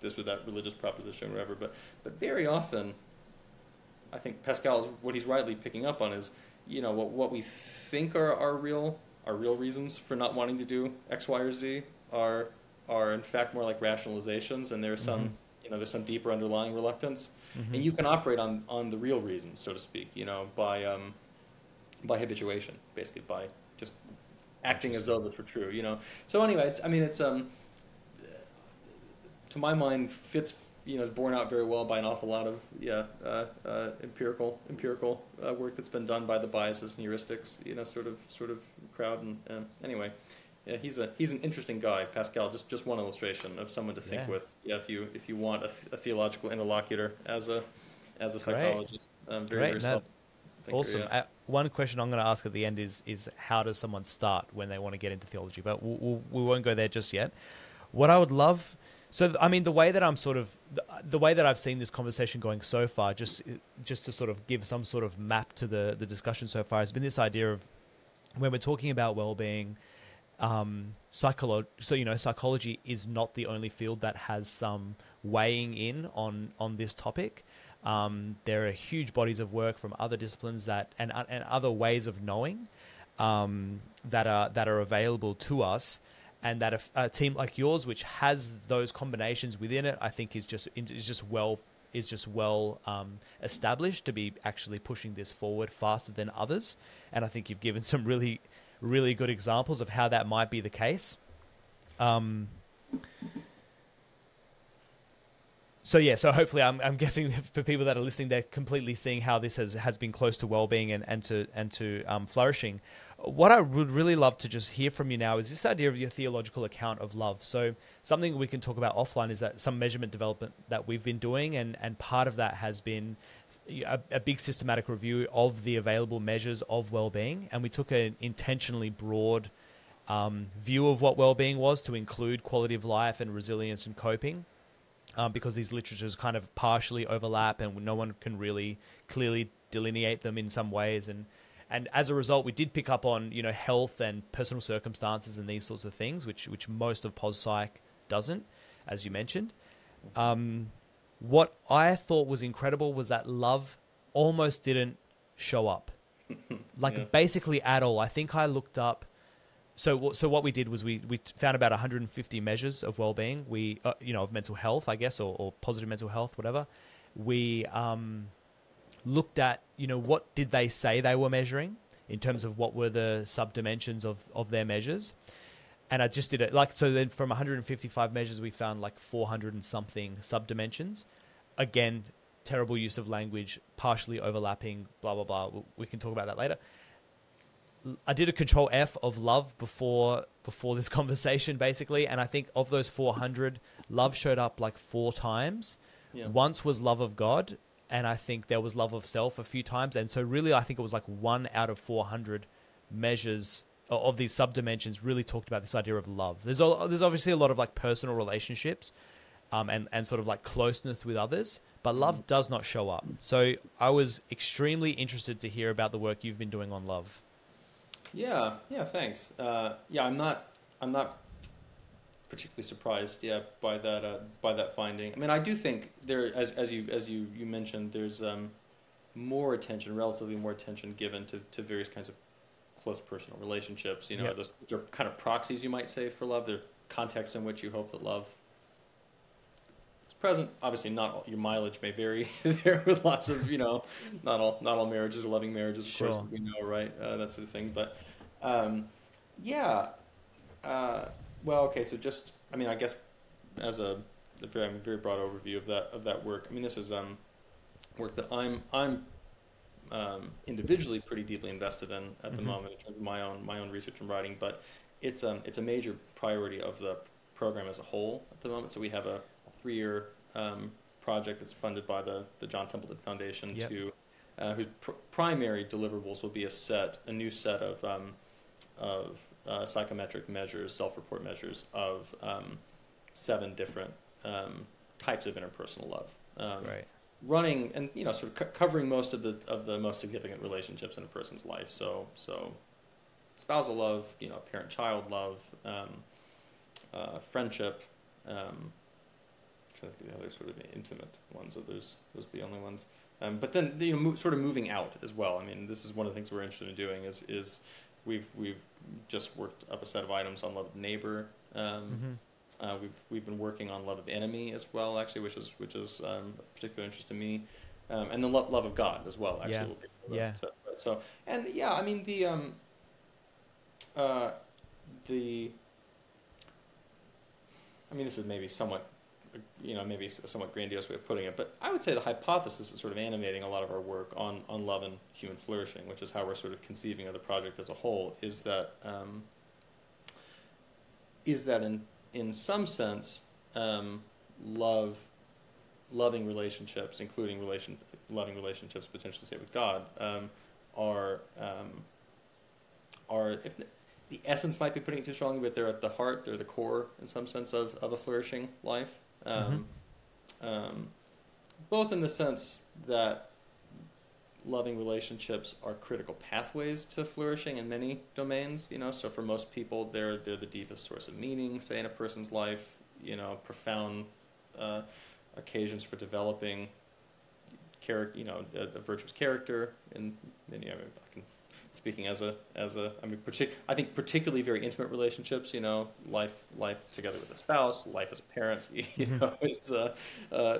Speaker 2: this or that religious proposition or whatever but but very often i think pascal is what he's rightly picking up on is you know what what we think are our real our real reasons for not wanting to do x y or z are are in fact more like rationalizations, and there's some mm-hmm. you know there's some deeper underlying reluctance, mm-hmm. and you can operate on on the real reasons, so to speak, you know, by um, by habituation, basically by just acting as though this were true, you know. So anyway, it's I mean it's um to my mind fits you know is borne out very well by an awful lot of yeah uh, uh, empirical empirical uh, work that's been done by the biases and heuristics you know sort of sort of crowd and anyway yeah, he's a he's an interesting guy, Pascal. Just just one illustration of someone to think yeah. with. Yeah, if you if you want a, a theological interlocutor as a as a psychologist, um, very
Speaker 1: Great. very awesome. Yeah. Uh, one question I'm going to ask at the end is is how does someone start when they want to get into theology? But we'll, we'll, we will not go there just yet. What I would love. So I mean, the way that I'm sort of the, the way that I've seen this conversation going so far, just just to sort of give some sort of map to the the discussion so far, has been this idea of when we're talking about well-being um, psycholo- so you know psychology is not the only field that has some weighing in on on this topic. Um, there are huge bodies of work from other disciplines that and and other ways of knowing um, that are that are available to us, and that a, a, team like yours, which has those combinations within it, I think is just is just well is just well um, established to be actually pushing this forward faster than others. And I think you've given some really really good examples of how that might be the case. Um, so yeah, so hopefully I'm, I'm guessing for people that are listening, they're completely seeing how this has, has been close to well-being and, and to and to um, flourishing. What I would really love to just hear from you now is this idea of your theological account of love. So something we can talk about offline is that some measurement development that we've been doing, and and part of that has been a, a big systematic review of the available measures of well-being, and we took an intentionally broad um, view of what well-being was to include quality of life and resilience and coping um, because these literatures kind of partially overlap and no one can really clearly delineate them in some ways. And and as a result we did pick up on you know health and personal circumstances and these sorts of things which which most of pos psych doesn't as you mentioned. Um, what i thought was incredible was that love almost didn't show up. Like yeah. basically at all. I think i looked up so so what we did was we we found about 150 measures of well-being. We uh, you know of mental health i guess or, or positive mental health whatever. We um, looked at you know what did they say they were measuring in terms of what were the sub dimensions of of their measures. And i just did it like so then from 155 measures we found like 400 and something sub dimensions again terrible use of language partially overlapping blah blah blah. We can talk about that later I did a control F of love before before this conversation basically, and I think of those 400, love showed up like four times. Yeah. Once was love of God, and I think there was love of self a few times, and so really I think it was like one out of 400 measures of these subdimensions really talked about this idea of love. There's there's obviously a lot of like personal relationships, um, and and sort of like closeness with others, but love mm. does not show up. So I was extremely interested to hear about the work you've been doing on love.
Speaker 2: Yeah, yeah, thanks. Uh, yeah, I'm not, I'm not particularly surprised, yeah, by that, uh, by that finding. I mean, I do think there, as as you as you you mentioned, there's um, more attention, relatively more attention given to to various kinds of close personal relationships. You know,
Speaker 1: Yep.
Speaker 2: those which are kind of proxies you might say for love. They're contexts in which you hope that love present. Obviously, not all, your mileage may vary there with lots of you know, not all not all marriages are loving marriages, of course,
Speaker 1: Sure.
Speaker 2: as we know, right? Uh, that sort of thing. But um, yeah, uh, well, okay. So just, I mean, I guess as a, a very, very broad overview of that of that work. I mean, this is um, work that I'm I'm um, individually pretty deeply invested in at the
Speaker 1: Mhm.
Speaker 2: moment in terms of my own my own research and writing, but it's um it's a major priority of the program as a whole at the moment. So we have a, three year um, project that's funded by the the John Templeton Foundation
Speaker 1: Yep.
Speaker 2: to uh, whose pr- primary deliverables will be a set a new set of um, of uh, psychometric measures, self-report measures of um, seven different um, types of interpersonal love. Um,
Speaker 1: Great.
Speaker 2: running and you know sort of co- covering most of the of the most significant relationships in a person's life. So so spousal love, you know, parent child love, um, uh, friendship. Think the other sort of intimate ones. So those those are the only ones. Um, but then you know, mo- sort of moving out as well. I mean, this is one of the things we're interested in doing. Is is we've we've just worked up a set of items on love of neighbor. Um,
Speaker 1: Mhm.
Speaker 2: uh, we've we've been working on love of enemy as well, actually, which is which is um, of particular interest to me, um, and the love, love of God as well. Actually,
Speaker 1: Yeah. Yeah.
Speaker 2: So, so and yeah, I mean the um, uh, the. I mean, this is maybe somewhat, you know, maybe a somewhat grandiose way of putting it, but I would say the hypothesis is sort of animating a lot of our work on on love and human flourishing, which is how we're sort of conceiving of the project as a whole. Is that um, is that in in some sense, um, love, loving relationships, including relation, loving relationships potentially say with God, um, are um, are if the, the essence might be putting it too strongly, but they're at the heart, they're the core in some sense of, of a flourishing life. Um, um, both in the sense that loving relationships are critical pathways to flourishing in many domains you know? So for most people they're they're the deepest source of meaning say in a person's life you know profound uh, occasions for developing character you know a, a virtuous character and and, you know I can speaking as a as a I mean partic- I think particularly very intimate relationships you know life life together with a spouse life as a parent you know it's uh, uh,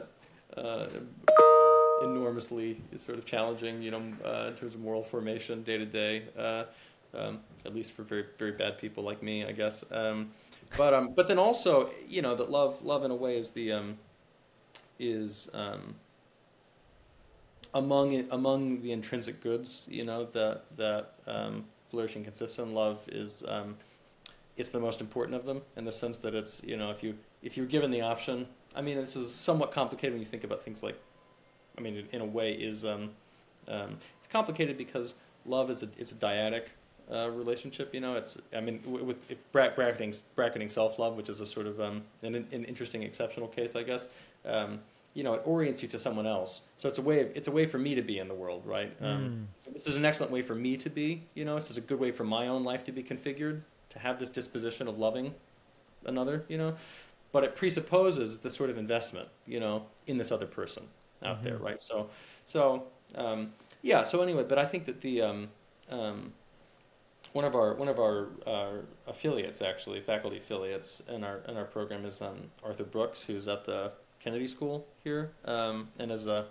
Speaker 2: uh, enormously sort of challenging, you know, uh, in terms of moral formation day to day. uh, um, At least for very very bad people like me, I guess. Um, but um, but then also, you know, that love love in a way is the um, is um, among among the intrinsic goods, you know, that that um, flourishing consists in. Love is um, it's the most important of them in the sense that it's you know if you if you're given the option. I mean, this is somewhat complicated when you think about things like I mean, in- a way, is um, um, it's complicated because love is a it's a dyadic uh, relationship. You know, it's I mean, w- with bracketing bracketing self love, which is a sort of um, an, an interesting exceptional case, I guess. Um, you know, it orients you to someone else, so it's a way of, it's a way for me to be in the world, right? Um, so this is an excellent way for me to be. You know, this is a good way for my own life to be configured to have this disposition of loving another. You know, but it presupposes this sort of investment, you know, in this other person out there,
Speaker 1: Mhm.
Speaker 2: right? So, so um, yeah. So anyway, but I think that the um, um, one of our one of our uh, affiliates, actually, faculty affiliates in our in our program is um, Arthur Brooks, who's at the Kennedy School here, um, and is a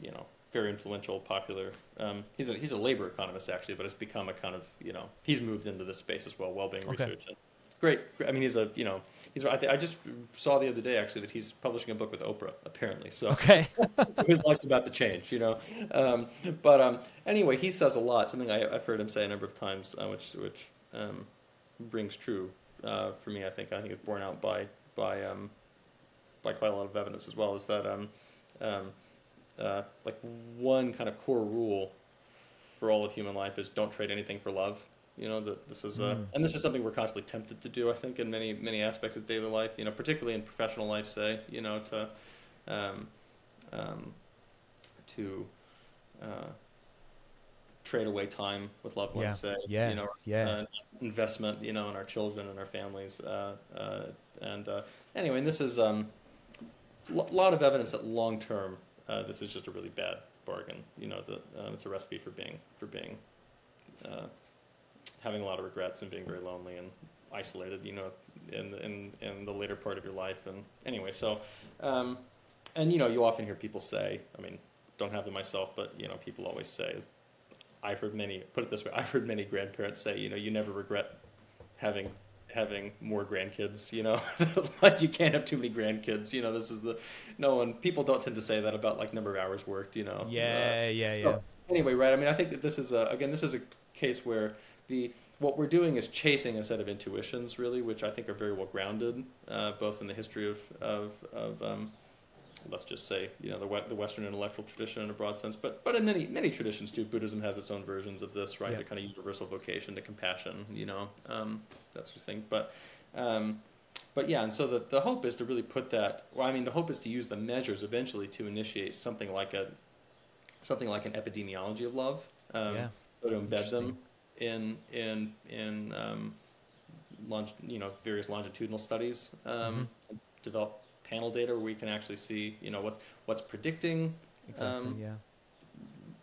Speaker 2: you know very influential, popular. Um, he's a he's a labor economist actually, but has become a kind of you know he's moved into this space as well, well-being
Speaker 1: Okay.
Speaker 2: research. And great, great. I mean, he's a you know he's I, th- I just saw the other day actually that he's publishing a book with Oprah apparently. So
Speaker 1: Okay.
Speaker 2: so his life's about to change, you know. Um, but um, anyway, he says a lot. Something I, I've heard him say a number of times, uh, which which um, brings true uh, for me. I think I think it's borne out by by um, by quite a lot of evidence as well. Is that um, um, uh, like one kind of core rule for all of human life is don't trade anything for love. You know that this is uh,
Speaker 1: Mm.
Speaker 2: and this is something we're constantly tempted to do. I think in many many aspects of daily life. You know, particularly in professional life. Say, you know, to um, um, to uh, trade away time with loved ones. Say,
Speaker 1: Yeah.
Speaker 2: you know,
Speaker 1: Yeah.
Speaker 2: uh, investment, you know, in our children and our families. Uh, uh, and uh, anyway, and this is um, it's a lot of evidence that long term, uh, this is just a really bad bargain. You know, that um, it's a recipe for being for being uh, having a lot of regrets and being very lonely and isolated, you know, in the, in in the later part of your life. And anyway, so um, and you know, you often hear people say, I mean, don't have them myself, but you know, people always say, I've heard many put it this way, I've heard many grandparents say, you know, you never regret having having more grandkids, you know, like you can't have too many grandkids, you know, this is the no one people don't tend to say that about like number of hours worked, you know.
Speaker 1: Yeah, uh, yeah, yeah. So
Speaker 2: anyway, right? I mean, I think that this is a again, this is a case where the what we're doing is chasing a set of intuitions, really, which I think are very well grounded, uh, both in the history of of, of um, let's just say, you know, the the Western intellectual tradition in a broad sense, but but in many many traditions too. Buddhism has its own versions of this, right? Yeah. The kind of universal vocation to compassion, you know, um, that sort of thing. But um, but yeah, and so the the hope is to really put that. Well, I mean, the hope is to use the measures eventually to initiate something like a something like an epidemiology of love. Um, yeah. So to embed them in in in um, longe, you know various longitudinal studies. Um, mm-hmm. Develop panel data where we can actually see you know what's what's predicting
Speaker 1: exactly, um, yeah.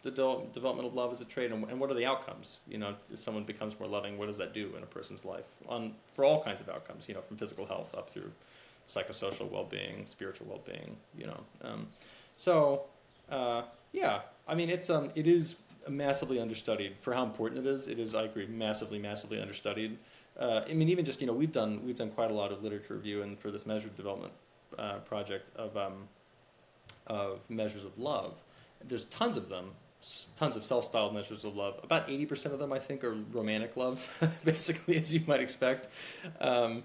Speaker 2: the de- development of love as a trait and, and what are the outcomes? You know if someone becomes more loving what does that do in a person's life? On for all kinds of outcomes you know from physical health up through psychosocial well-being spiritual well-being you know um, so uh, yeah i mean it's um it is massively understudied for how important it is. It is i agree massively massively understudied. Uh, i mean even just you know we've done we've done quite a lot of literature review and for this measured development uh, project of um, of measures of love. There's tons of them, tons of self-styled measures of love. About 80% of them, I think, are romantic love, basically, as you might expect. Um,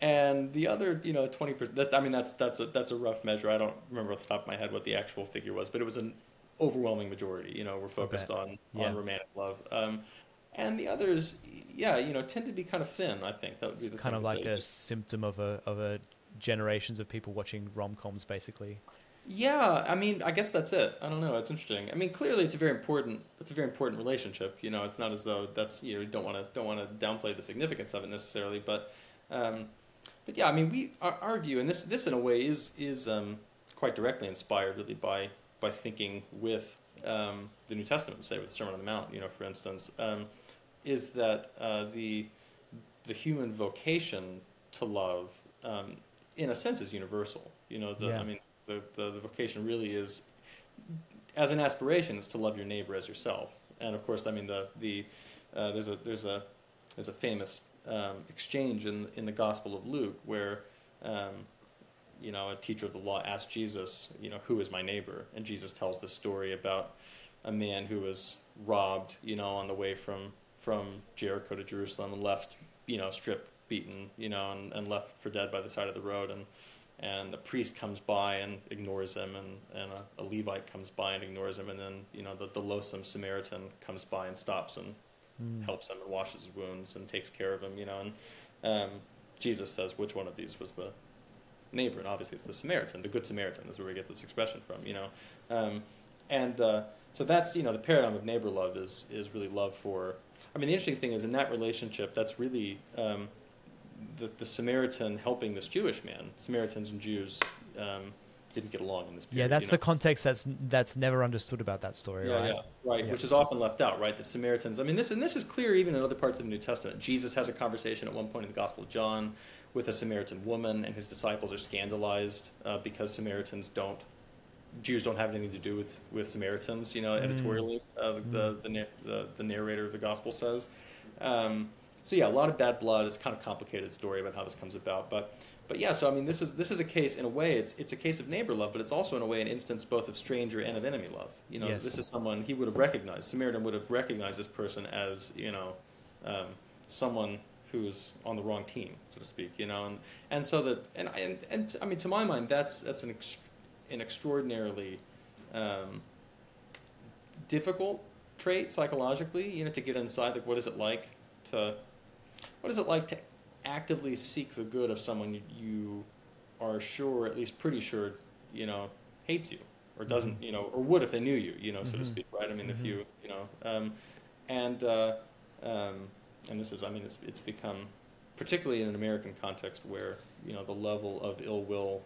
Speaker 2: and the other, you know, 20%. That, I mean, that's that's a that's a rough measure. I don't remember off the top of my head what the actual figure was, but it was an overwhelming majority. You know, we're focused on yeah. on romantic love. Um, and the others, yeah, you know, tend to be kind of thin. I think that would be
Speaker 1: kind of like a symptom of a of a generations of people watching rom coms, basically.
Speaker 2: Yeah, I mean, I guess that's it. I don't know. It's interesting. I mean, clearly, it's a very important. It's a very important relationship. You know, it's not as though that's you know don't want to don't want to downplay the significance of it necessarily, but um, but yeah, I mean, we our, our view, and this this in a way is is um, quite directly inspired really by by thinking with um, the New Testament, say with the Sermon on the Mount, you know, for instance, um, is that uh, the the human vocation to love um, in a sense is universal. You know, the, yeah. I mean, the, the, the vocation really is, as an aspiration, is to love your neighbor as yourself. And of course, I mean, the the uh, there's a there's a there's a famous um, exchange in in the Gospel of Luke where. Um, you know, a teacher of the law asked Jesus, you know, who is my neighbor? And Jesus tells this story about a man who was robbed, you know, on the way from from Jericho to Jerusalem and left, you know, stripped beaten, you know, and, and left for dead by the side of the road. And and a priest comes by and ignores him, and, and a, a Levite comes by and ignores him, and then you know the, the loathsome Samaritan comes by and stops and mm. helps him and washes his wounds and takes care of him, you know. And um, Jesus says which one of these was the neighbor, and obviously it's the Samaritan, the Good Samaritan is where we get this expression from, you know. Um, and uh, so that's you know the paradigm of neighbor love is is really love for. I mean, the interesting thing is in that relationship, that's really um, the, the Samaritan helping this Jewish man. Samaritans and Jews um, didn't get along in this period.
Speaker 1: Yeah, that's
Speaker 2: you know?
Speaker 1: the context that's that's never understood about that story,
Speaker 2: yeah,
Speaker 1: right?
Speaker 2: Yeah, right. Yeah. Which is often left out, right? The Samaritans. I mean, this and this is clear even in other parts of the New Testament. Jesus has a conversation at one point in the Gospel of John with a Samaritan woman, and his disciples are scandalized uh, because Samaritans don't. Jews don't have anything to do with, with Samaritans, you know, mm. editorially. Uh, mm. the, the, the, the narrator of the gospel says. Um, so yeah, a lot of bad blood. It's kind of complicated story about how this comes about, but but yeah. So I mean, this is this is a case in a way. It's it's a case of neighbor love, but it's also in a way an instance both of stranger and of enemy love. You know, yes. this is someone he would have recognized. Samaritan would have recognized this person as you know um, someone who's on the wrong team, so to speak. You know, and and so that and and, and I mean, to my mind, that's that's an an extraordinarily um, difficult trait psychologically. You know, to get inside like what is it like to what is it like to actively seek the good of someone you, you are sure, at least pretty sure, you know, hates you or doesn't, mm-hmm. you know, or would if they knew you, you know, so mm-hmm. to speak, right? I mean, mm-hmm. if you, you know, um, and uh, um, and this is, I mean, it's it's become particularly in an American context where you know the level of ill will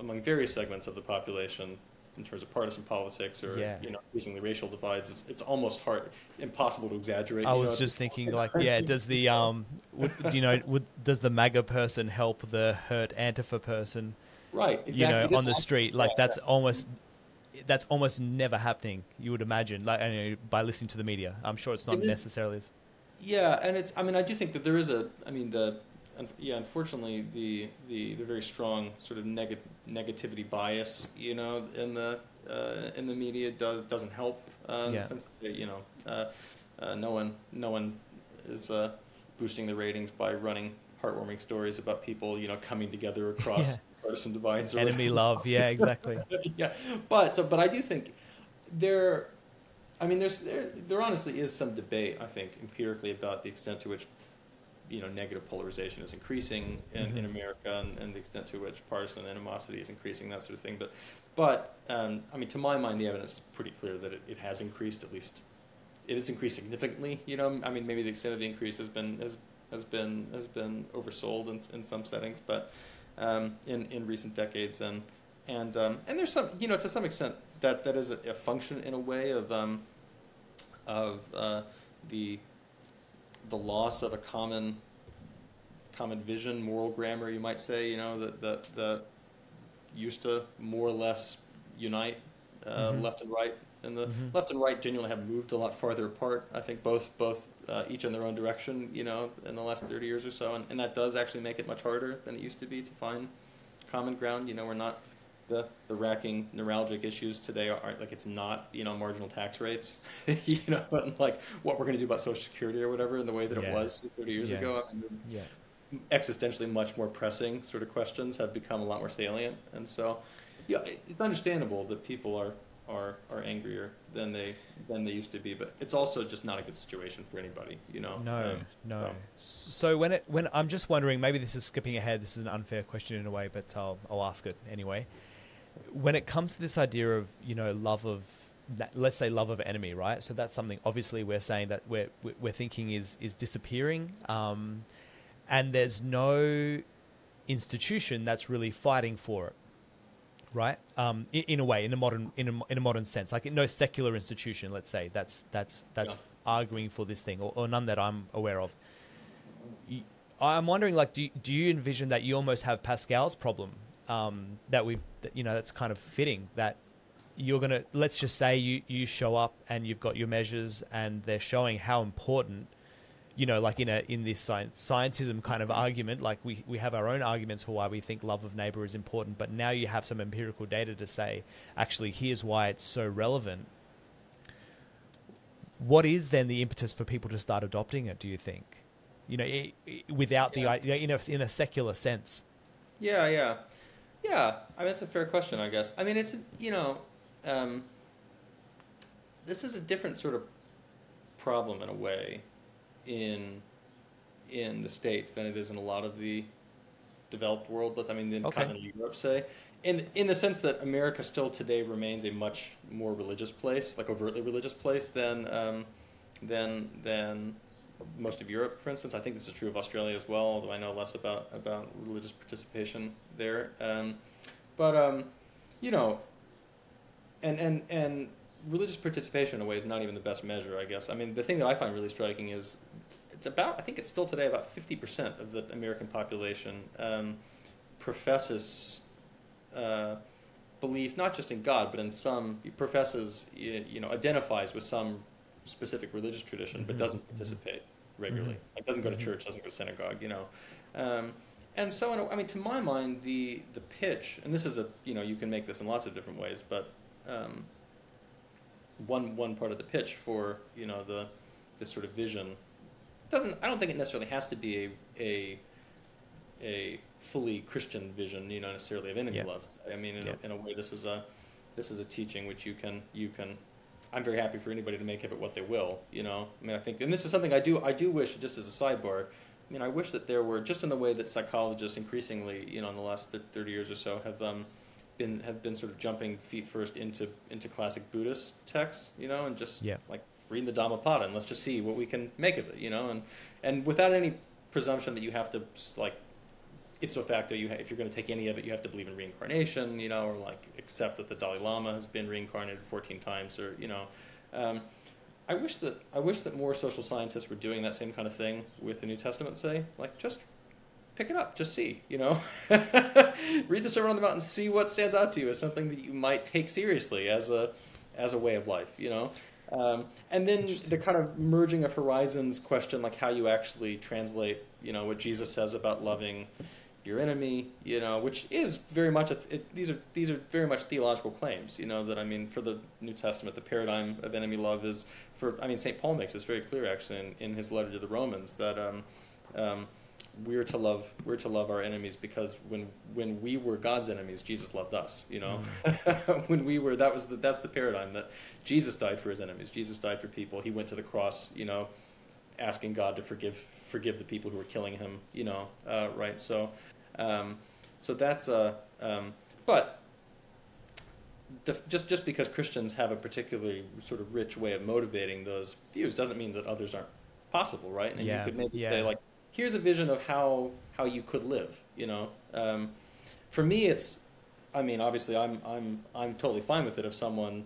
Speaker 2: among various segments of the population in terms of partisan politics or
Speaker 1: Yeah.
Speaker 2: you know increasingly racial divides, it's, it's almost hard, impossible to exaggerate.
Speaker 1: I was
Speaker 2: know?
Speaker 1: just thinking, like, yeah, does the um, would, do you know, would does the MAGA person help the hurt Antifa person,
Speaker 2: right, exactly.
Speaker 1: you know, on the street? Like, that's almost that's almost never happening. You would imagine, like, I know, by listening to the media. I'm sure it's not
Speaker 2: It is-
Speaker 1: necessarily.
Speaker 2: Yeah, and it's. I mean, I do think that there is a. I mean, the. Un- Yeah, unfortunately, the the, the very strong sort of neg- negativity bias, you know, in the uh, in the media does doesn't help. Uh,
Speaker 1: Yeah.
Speaker 2: the sense you know, uh, uh, no one no one is uh, boosting the ratings by running heartwarming stories about people, you know, coming together across partisan divides. or
Speaker 1: Enemy love, yeah, exactly.
Speaker 2: yeah, but so but I do think there. I mean, there's there there honestly is some debate. I think empirically about the extent to which you know negative polarization is increasing in, in
Speaker 1: Mhm.
Speaker 2: America and, and the extent to which partisan animosity is increasing, that sort of thing. But but um, I mean, to my mind, the evidence is pretty clear that it, it has increased at least. It has increased significantly. You know, I mean, maybe the extent of the increase has been has has been has been oversold in in some settings, but um, in in recent decades and and um, and there's some you know to some extent that that is a, a function in a way of um, of uh, the the loss of a common common vision, moral grammar, you might say. You know that that that used to more or less unite uh,
Speaker 1: Mhm.
Speaker 2: left and right, and the
Speaker 1: Mhm.
Speaker 2: left and right genuinely have moved a lot farther apart. I think both both uh, each in their own direction. You know, in the last thirty years or so, and, and that does actually make it much harder than it used to be to find common ground. You know, we're not the the racking neuralgic issues today aren't like it's not you know marginal tax rates, you know, but like what we're going to do about Social Security or whatever in the way that
Speaker 1: Yeah.
Speaker 2: it was 30 years
Speaker 1: Yeah.
Speaker 2: ago. I mean,
Speaker 1: Yeah.
Speaker 2: existentially much more pressing sort of questions have become a lot more salient, and so yeah, it- it's understandable that people are are are angrier than they than they used to be, but it's also just not a good situation for anybody, you know.
Speaker 1: No,
Speaker 2: Um,
Speaker 1: no.
Speaker 2: so-
Speaker 1: So when it when I'm just wondering, maybe this is skipping ahead. This is an unfair question in a way, but I'll I'll ask it anyway. When it comes to this idea of you know love of let's say love of enemy, right? So that's something obviously we're saying that we're we're thinking is is disappearing, um, and there's no institution that's really fighting for it right? Um, in, in a way, in a modern in a, in a modern sense, like no secular institution, let's say, that's that's that's
Speaker 2: Yeah.
Speaker 1: arguing for this thing, or, or none that I'm aware of. i'm wondering, like, do do you envision that you almost have Pascal's problem um, that we, you know, that's kind of fitting that you're gonna let's just say you you show up and you've got your measures and they're showing how important you know, like in a in this science, scientism kind of argument, like we, we have our own arguments for why we think love of neighbor is important, but now you have some empirical data to say, actually, here's why it's so relevant. What is then the impetus for people to start adopting it? Do you think, you know, i i without
Speaker 2: Yeah.
Speaker 1: the in a in a secular sense?
Speaker 2: Yeah, yeah, yeah. I mean, that's a fair question, I guess. I mean, it's you know, um, this is a different sort of problem in a way in in the states than it is in a lot of the developed world. Let's- I mean, in
Speaker 1: Okay.
Speaker 2: continental Europe, say, in in the sense that America still today remains a much more religious place, like overtly religious place than um, than than most of Europe, for instance. I think this is true of Australia as well, although I know less about about religious participation there. Um, but um, you know, and and and religious participation in a way is not even the best measure, I guess. I mean, the thing that I find really striking is it's about I think it's still today about fifty percent of the American population um, professes. Uh, belief not just in God but in some professes you you know identifies with some specific religious tradition but
Speaker 1: Mhm,
Speaker 2: doesn't participate regularly
Speaker 1: Mhm.
Speaker 2: like doesn't go to
Speaker 1: Mhm.
Speaker 2: church doesn't go to synagogue you know um, and so in a, I mean to my mind the the pitch and this is a you know you can make this in lots of different ways but um, one one part of the pitch for you know the this sort of vision doesn't I don't think it necessarily has to be a a a fully Christian vision, you know, necessarily of enemy
Speaker 1: Yeah.
Speaker 2: loves. I mean, in,
Speaker 1: Yeah.
Speaker 2: a, in a way, this is a this is a teaching which you can you can. I'm very happy for anybody to make of it what they will. You know, I mean, I think, and this is something I do I do wish just as a sidebar. I mean, I wish that there were just in the way that psychologists increasingly, you know, in the last 30 years or so, have um, been have been sort of jumping feet first into into classic Buddhist texts, you know, and just
Speaker 1: Yeah.
Speaker 2: like reading the Dhammapada and let's just see what we can make of it, you know, and and without any presumption that you have to like ipso facto, you ha- if you're going to take any of it, you have to believe in reincarnation, you know, or like accept that the Dalai Lama has been reincarnated 14 times, or you know. Um, I wish that I wish that more social scientists were doing that same kind of thing with the New Testament. Say, like, just pick it up, just see, you know, read the Sermon on the Mount and see what stands out to you as something that you might take seriously as a as a way of life, you know. Um, and then the kind of merging of horizons question, like how you actually translate, you know, what Jesus says about loving your enemy, you know, which is very much a, it, these are these are very much theological claims, you know, that I mean for the New Testament, the paradigm of enemy love is for I mean St. Paul makes this very clear actually in, in his letter to the Romans that um, um, we're to love we're to love our enemies because when when we were God's enemies, Jesus loved us. You know, mm. when we were that was the, that's the paradigm that Jesus died for his enemies. Jesus died for people. He went to the cross. You know, asking God to forgive forgive the people who were killing him. You know, uh, right? So, um, so that's a uh, um, but. The, just just because Christians have a particularly sort of rich way of motivating those views doesn't mean that others aren't possible, right? And
Speaker 1: yeah.
Speaker 2: you could maybe
Speaker 1: yeah.
Speaker 2: say like, here's a vision of how how you could live. You know, um, for me, it's. I mean, obviously, I'm I'm I'm totally fine with it if someone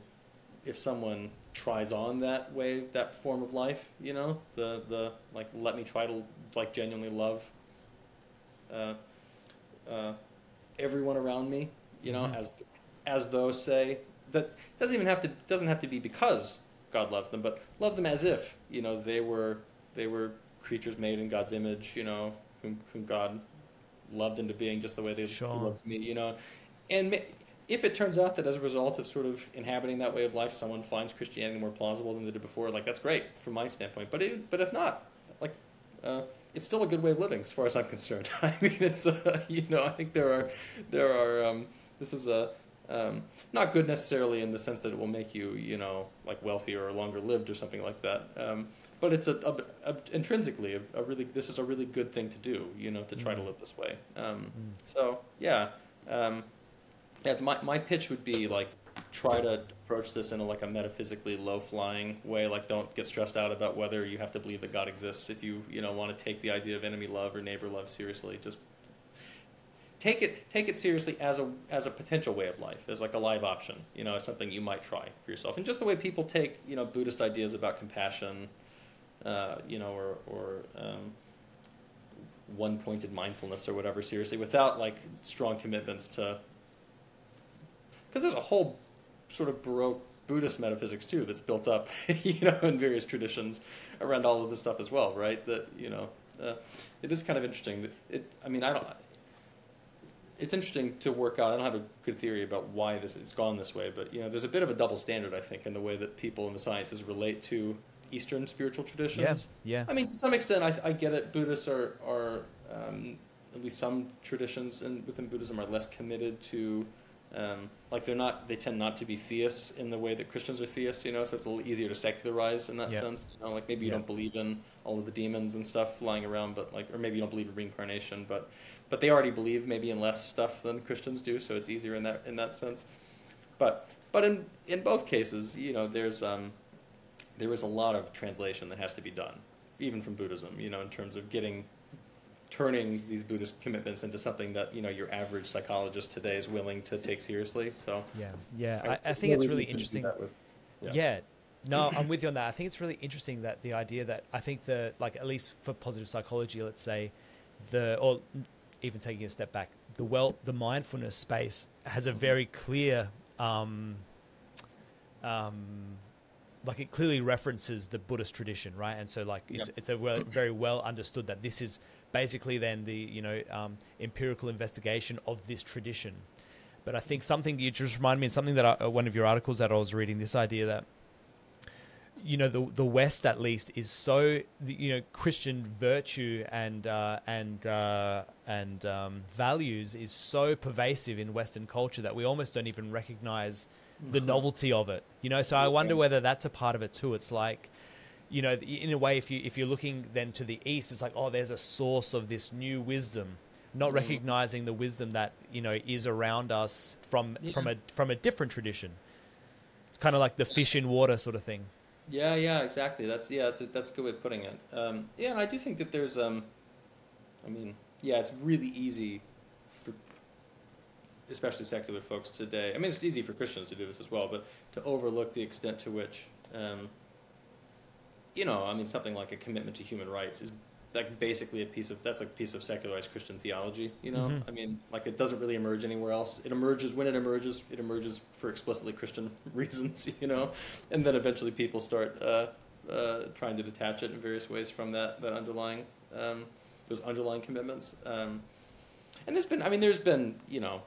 Speaker 2: if someone tries on that way that form of life. You know, the the like let me try to like genuinely love. Uh, uh, everyone around me, you know, mm-hmm. as as those say that doesn't even have to doesn't have to be because God loves them, but love them as if you know they were they were creatures made in God's image, you know, whom, whom God loved into being just the way they sure. He loves me, you know. And if it turns out that as a result of sort of inhabiting that way of life, someone finds Christianity more plausible than they did before, like that's great from my standpoint. But it, but if not, like uh, it's still a good way of living as far as I'm concerned. I mean, it's uh, you know I think there are there are um, this is a um, not good necessarily in the sense that it will make you you know like wealthier or longer lived or something like that. Um, but it's a, a, a intrinsically a, a, really this is a really good thing to do you know to try mm. to live this way um, mm. so yeah um, yeah my, my pitch would be like try to approach this in a, like a metaphysically low flying way like don't get stressed out about whether you have to believe that god exists if you you know want to take the idea of enemy love or neighbor love seriously just take it take it seriously as a as a potential way of life as like a live option you know as something you might try for yourself and just the way people take you know buddhist ideas about compassion uh, you know, or, or um, one pointed mindfulness or whatever seriously without like strong commitments to. Because there's a whole sort of Baroque Buddhist metaphysics too that's built up, you know, in various traditions around all of this stuff as well, right? That, you know, uh, it is kind of interesting. That it, I mean, I don't. It's interesting to work out. I don't have a good theory about why this it's gone this way, but you know, there's a bit of a double standard, I think, in the way that people in the sciences relate to Eastern spiritual traditions.
Speaker 1: Yeah, yeah.
Speaker 2: I mean, to some extent, I, I get it. Buddhists are are um, at least some traditions in, within Buddhism are less committed to. Um, like they're not, they tend not to be theists in the way that Christians are theists, you know. So it's a little easier to secularize in that yep. sense. You know, like maybe you yep. don't believe in all of the demons and stuff flying around, but like, or maybe you don't believe in reincarnation, but but they already believe maybe in less stuff than Christians do, so it's easier in that in that sense. But but in in both cases, you know, there's um, there is a lot of translation that has to be done, even from Buddhism. You know, in terms of getting turning these Buddhist commitments into something that you know your average psychologist today is willing to take seriously. So
Speaker 1: yeah, yeah, I, I think it's really interesting. With, yeah. yeah. No, I'm with you on that. I think it's really interesting that the idea that I think the like at least for positive psychology, let's say the or even taking a step back, the well the mindfulness space has a very clear um, um, like it clearly references the Buddhist tradition, right? And so like it's yep. it's a well, very well understood that this is basically then the you know um, empirical investigation of this tradition. But I think something you just remind me and something that I, uh, one of your articles that I was reading this idea that you know the the West at least is so you know Christian virtue and uh, and uh, and um, values is so pervasive in Western culture that we almost don't even recognize the novelty of it. You know, so I wonder whether that's a part of it too. It's like, you know, in a way, if you if you're looking then to the east, it's like, oh, there's a source of this new wisdom, not mm-hmm. recognizing the wisdom that you know is around us from yeah. from a from a different tradition. It's kind of like the fish in water sort of thing.
Speaker 2: Yeah, yeah, exactly. That's yeah, that's a, that's a good way of putting it. Um, yeah, and I do think that there's, um, I mean, yeah, it's really easy especially secular folks today. I mean, it's easy for Christians to do this as well, but to overlook the extent to which, um, you know, I mean, something like a commitment to human rights is like basically a piece of that's a piece of secularized Christian theology. You know,
Speaker 1: Mhm.
Speaker 2: I mean, like it doesn't really emerge anywhere else. It emerges when it emerges. It emerges for explicitly Christian reasons. You know, and then eventually people start uh, uh, trying to detach it in various ways from that that underlying um, those underlying commitments. Um, and there's been, I mean, there's been, you know,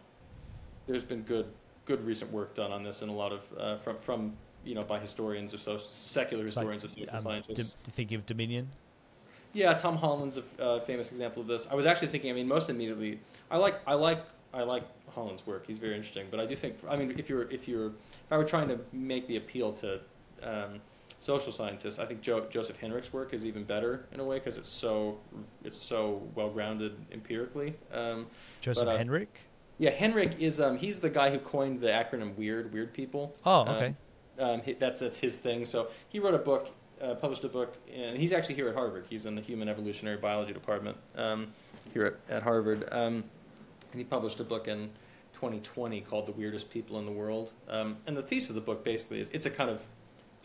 Speaker 2: there's been good good recent work done on this and a lot of uh, from from you know by historians or so secular
Speaker 1: It's like,
Speaker 2: historians and social
Speaker 1: um,
Speaker 2: scientists.
Speaker 1: do- thinking of Dominion.
Speaker 2: Yeah, Tom Holland's a uh, famous example of this. I was actually thinking. I mean, most immediately, I like I like I like Holland's work. He's very interesting. But I do think. I mean, if you're if you're if I were trying to make the appeal to um, social scientists, I think jo- Joseph Henrich's work is even better in a way because it's so it's so well grounded empirically. Um,
Speaker 1: Joseph
Speaker 2: uh,
Speaker 1: Henrich.
Speaker 2: Yeah, Henrich is um, he's the guy who coined the acronym WEIRD, weird people.
Speaker 1: Oh,
Speaker 2: Um,
Speaker 1: okay.
Speaker 2: um, he, that's that's his thing. So he wrote a book, uh, published a book, and he's actually here at Harvard. He's in the Human Evolutionary Biology department um, here at, at Harvard, um, and he published a book in 2020 called "The Weirdest People in the World." Um, and the thesis of the book basically is it's a kind of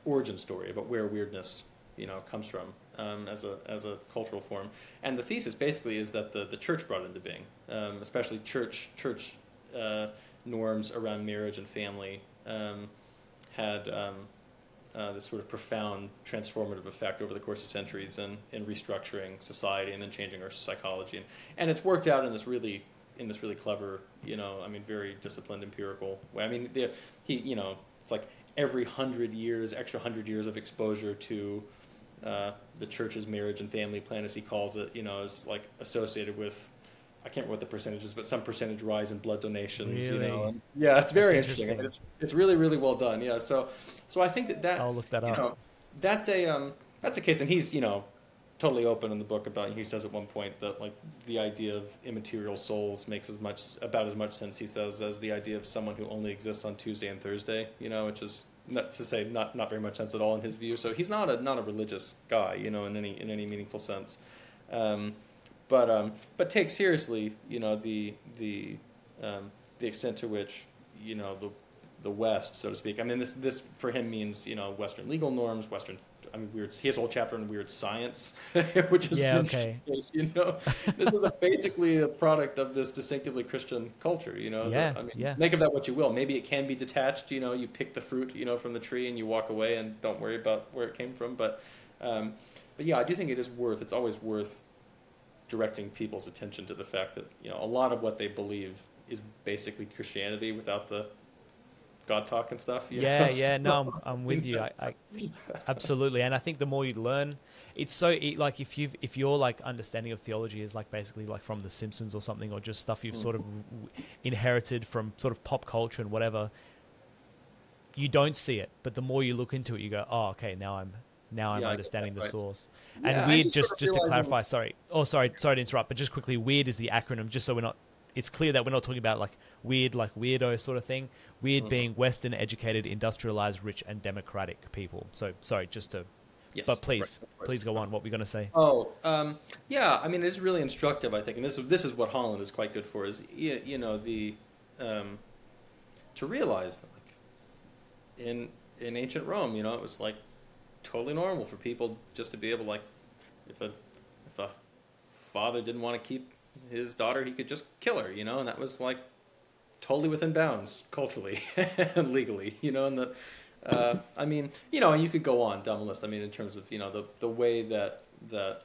Speaker 2: origin story about where weirdness you know comes from um, as a as a cultural form. And the thesis basically is that the the church brought into being, um, especially church church uh, norms around marriage and family. Um, had um, uh, this sort of profound transformative effect over the course of centuries in, in restructuring society and then changing our psychology. And, and it's worked out in this really in this really clever, you know, I mean, very disciplined empirical way. I mean, he, you know, it's like every hundred years, extra hundred years of exposure to uh, the church's marriage and family plan, as he calls it, you know, is like associated with. I can't remember what the percentage is, but some percentage rise in blood donations. You know, and- yeah, it's very
Speaker 1: That's
Speaker 2: interesting.
Speaker 1: Interesting.
Speaker 2: it's it's really really well done. Yeah, so so I think that that
Speaker 1: I'll look that
Speaker 2: you
Speaker 1: up.
Speaker 2: know that's a um that's a case, and he's you know totally open in the book about. He says at one point that like the idea of immaterial souls makes as much about as much sense he says as the idea of someone who only exists on Tuesday and Thursday. You know, which is not to say not not very much sense at all in his view. So he's not a not a religious guy. You know, in any in any meaningful sense. Um, but um, but take seriously, you know, the the um, the extent to which you know the the West, so to speak. I mean, this this for him means you know Western legal norms, Western. I mean, weird. He has a whole chapter on weird science, which is
Speaker 1: Yeah, okay.
Speaker 2: You know, this is a, basically a product of this distinctively Christian culture. You know,
Speaker 1: Yeah,
Speaker 2: I mean,
Speaker 1: yeah.
Speaker 2: make of that what you will. Maybe it can be detached. You know, you pick the fruit, you know, from the tree and you walk away and don't worry about where it came from. But, um, but yeah, I do think it is worth. It's always worth directing people's attention to the fact that you know a lot of what they believe is basically Christianity without the God talk and stuff. you
Speaker 1: Yeah,
Speaker 2: know?
Speaker 1: yeah,
Speaker 2: So-
Speaker 1: no, I'm, I'm with you. I, I, absolutely, and I think the more you learn, it's so e- like if you if your like understanding of theology is like basically like from The Simpsons or something, or just stuff you've
Speaker 2: Mm.
Speaker 1: sort of inherited from sort of pop culture and whatever, you don't see it. But the more you look into it, you go, oh, okay, now I'm now I'm
Speaker 2: Yeah,
Speaker 1: understanding
Speaker 2: that,
Speaker 1: the
Speaker 2: right.
Speaker 1: source. And
Speaker 2: I
Speaker 1: weird,
Speaker 2: just
Speaker 1: just
Speaker 2: sort of
Speaker 1: just to clarify, sorry, oh sorry, sorry to interrupt, but just quickly, weird is the acronym, just so we're not. It's clear that we're not talking about like weird, like weirdo sort of thing. Weird
Speaker 2: Mhm.
Speaker 1: being Western, educated, industrialized, rich, and democratic people. So sorry, just to.
Speaker 2: Yes,
Speaker 1: but please,
Speaker 2: right,
Speaker 1: please go on. What we're gonna say?
Speaker 2: Oh, um, yeah. I mean, it's really instructive, I think, and this is this is what Holland is quite good for. Is you, you know the um, to realize that like in in ancient Rome, you know, it was like totally normal for people just to be able like if a if a father didn't want to keep his daughter, he could just kill her, you know, and that was like totally within bounds culturally and legally, you know, and that uh, I mean, you know, you could go on down the list. I mean, in terms of you know the the way that that.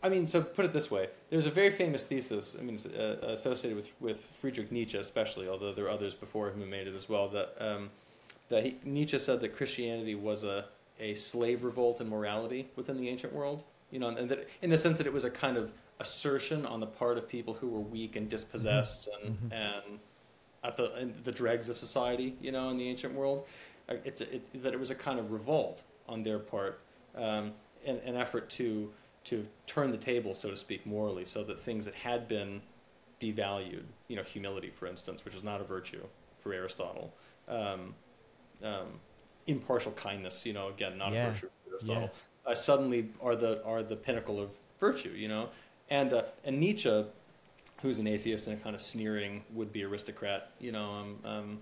Speaker 2: I mean, so put it this way: there's a very famous thesis. I mean, uh, associated with with Friedrich Nietzsche, especially, although there are others before him who made it as well. That um, that he, Nietzsche said that Christianity was a a slave revolt in morality within the ancient world. You know, and that in the sense that it was a kind of assertion on the part of people who were weak and dispossessed and
Speaker 1: Mhm.
Speaker 2: and at the in the dregs of society, you know, in the ancient world. Uh, It's a, it, that it was a kind of revolt on their part, um, an, an effort to to turn the table, so to speak, morally, so that things that had been devalued, you know, humility, for instance, which is not a virtue for Aristotle, um, um, impartial kindness, you know, again, not
Speaker 1: Yeah,
Speaker 2: a virtue for Aristotle, uh, suddenly are the are the pinnacle of virtue, you know, and uh, and Nietzsche, who's an atheist and a kind of sneering would-be aristocrat, you know, um, um,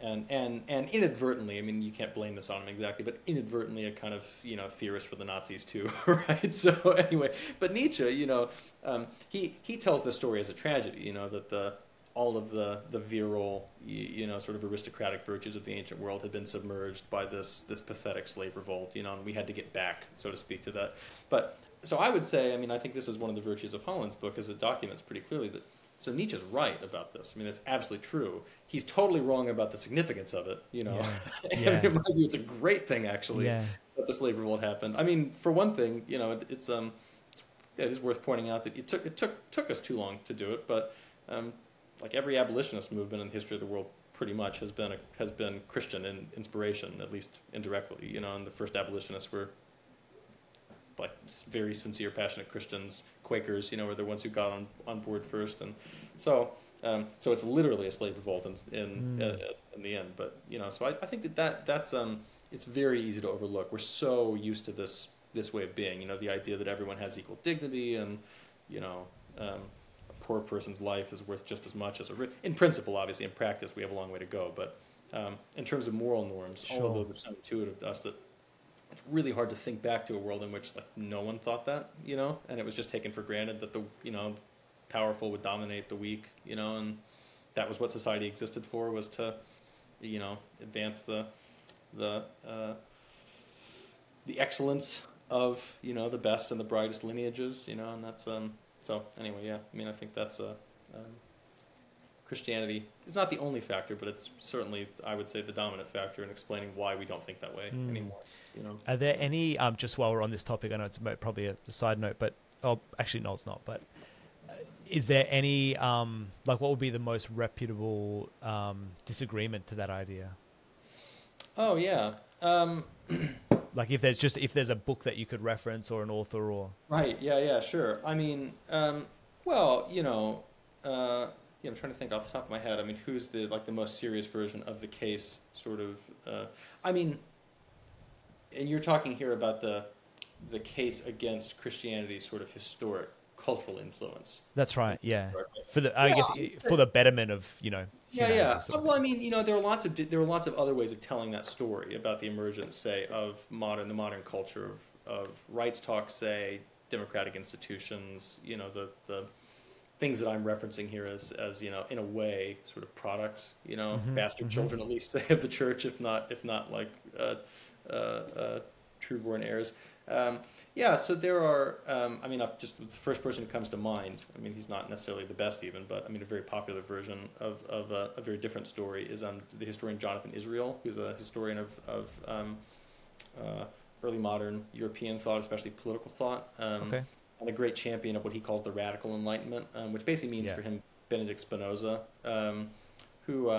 Speaker 2: and and and inadvertently, I mean, you can't blame this on him exactly, but inadvertently a kind of you know theorist for the Nazis too, right? So anyway, but Nietzsche, you know, um, he he tells the story as a tragedy, you know, that the all of the the virile, you, know, sort of aristocratic virtues of the ancient world had been submerged by this this pathetic slave revolt, you know, and we had to get back, so to speak, to that. But so I would say, I mean, I think this is one of the virtues of Holland's book, as it documents pretty clearly that. So Nietzsche's right about this. I mean, it's absolutely true. He's totally wrong about the significance of it. You know,
Speaker 1: yeah. yeah.
Speaker 2: in my view, it's a great thing actually
Speaker 1: yeah.
Speaker 2: that the slave revolt happened. I mean, for one thing, you know, it, it's um, it's, it is worth pointing out that it took it took took us too long to do it, but um, like every abolitionist movement in the history of the world pretty much has been a, has been Christian in inspiration, at least indirectly. You know, and the first abolitionists were like very sincere, passionate Christians. Quakers, you know, were the ones who got on, on board first, and so um, so it's literally a slave revolt in in, mm. uh, in the end. But you know, so I, I think that, that that's um, it's very easy to overlook. We're so used to this this way of being. You know, the idea that everyone has equal dignity, and you know, um, poor person's life is worth just as much as a rich. In principle, obviously, in practice, we have a long way to go. But um, in terms of moral norms, sure. all of those are so intuitive to us that it's really hard to think back to a world in which like no one thought that, you know, and it was just taken for granted that the you know powerful would dominate the weak, you know, and that was what society existed for was to, you know, advance the the uh, the excellence of you know the best and the brightest lineages, you know, and that's um so anyway, yeah, I mean I think that's a um, Christianity is not the only factor, but it's certainly I would say the dominant factor in explaining why we don't think that way mm. anymore. You know,
Speaker 1: are there any? Um, just while we're on this topic, I know it's probably a, a side note, but oh, actually, no, it's not. But uh, is there any um, like what would be the most reputable um, disagreement to that idea?
Speaker 2: Oh yeah. Um,
Speaker 1: like if there's just if there's a book that you could reference or an author or
Speaker 2: right yeah yeah sure i mean um, well you know uh, yeah i'm trying to think off the top of my head i mean who's the like the most serious version of the case sort of uh, i mean and you're talking here about the the case against Christianity's sort of historic cultural influence.
Speaker 1: That's right. Yeah. For the I yeah, guess for the betterment of you know.
Speaker 2: Yeah, yeah. Of well, I mean, you know, there are lots of there are lots of other ways of telling that story about the emergence, say, of modern the modern culture of of rights talk, say, democratic institutions. You know, the the things that I'm referencing here as as you know, in a way, sort of products. You know, mm-hmm, bastard mm-hmm. children, at least, say, of the church, if not if not like. Uh, uh, uh, true-born heirs. Um, yeah, so there are. Um, I mean, I've just the first person who comes to mind. I mean, he's not necessarily the best, even, but I mean, a very popular version of, of a, a very different story is um, the historian Jonathan Israel, who's a historian of, of um, uh, early modern European thought, especially political thought, um, okay. and a great champion of what he calls the radical Enlightenment, um, which basically means yeah. for him Benedict Spinoza, um, who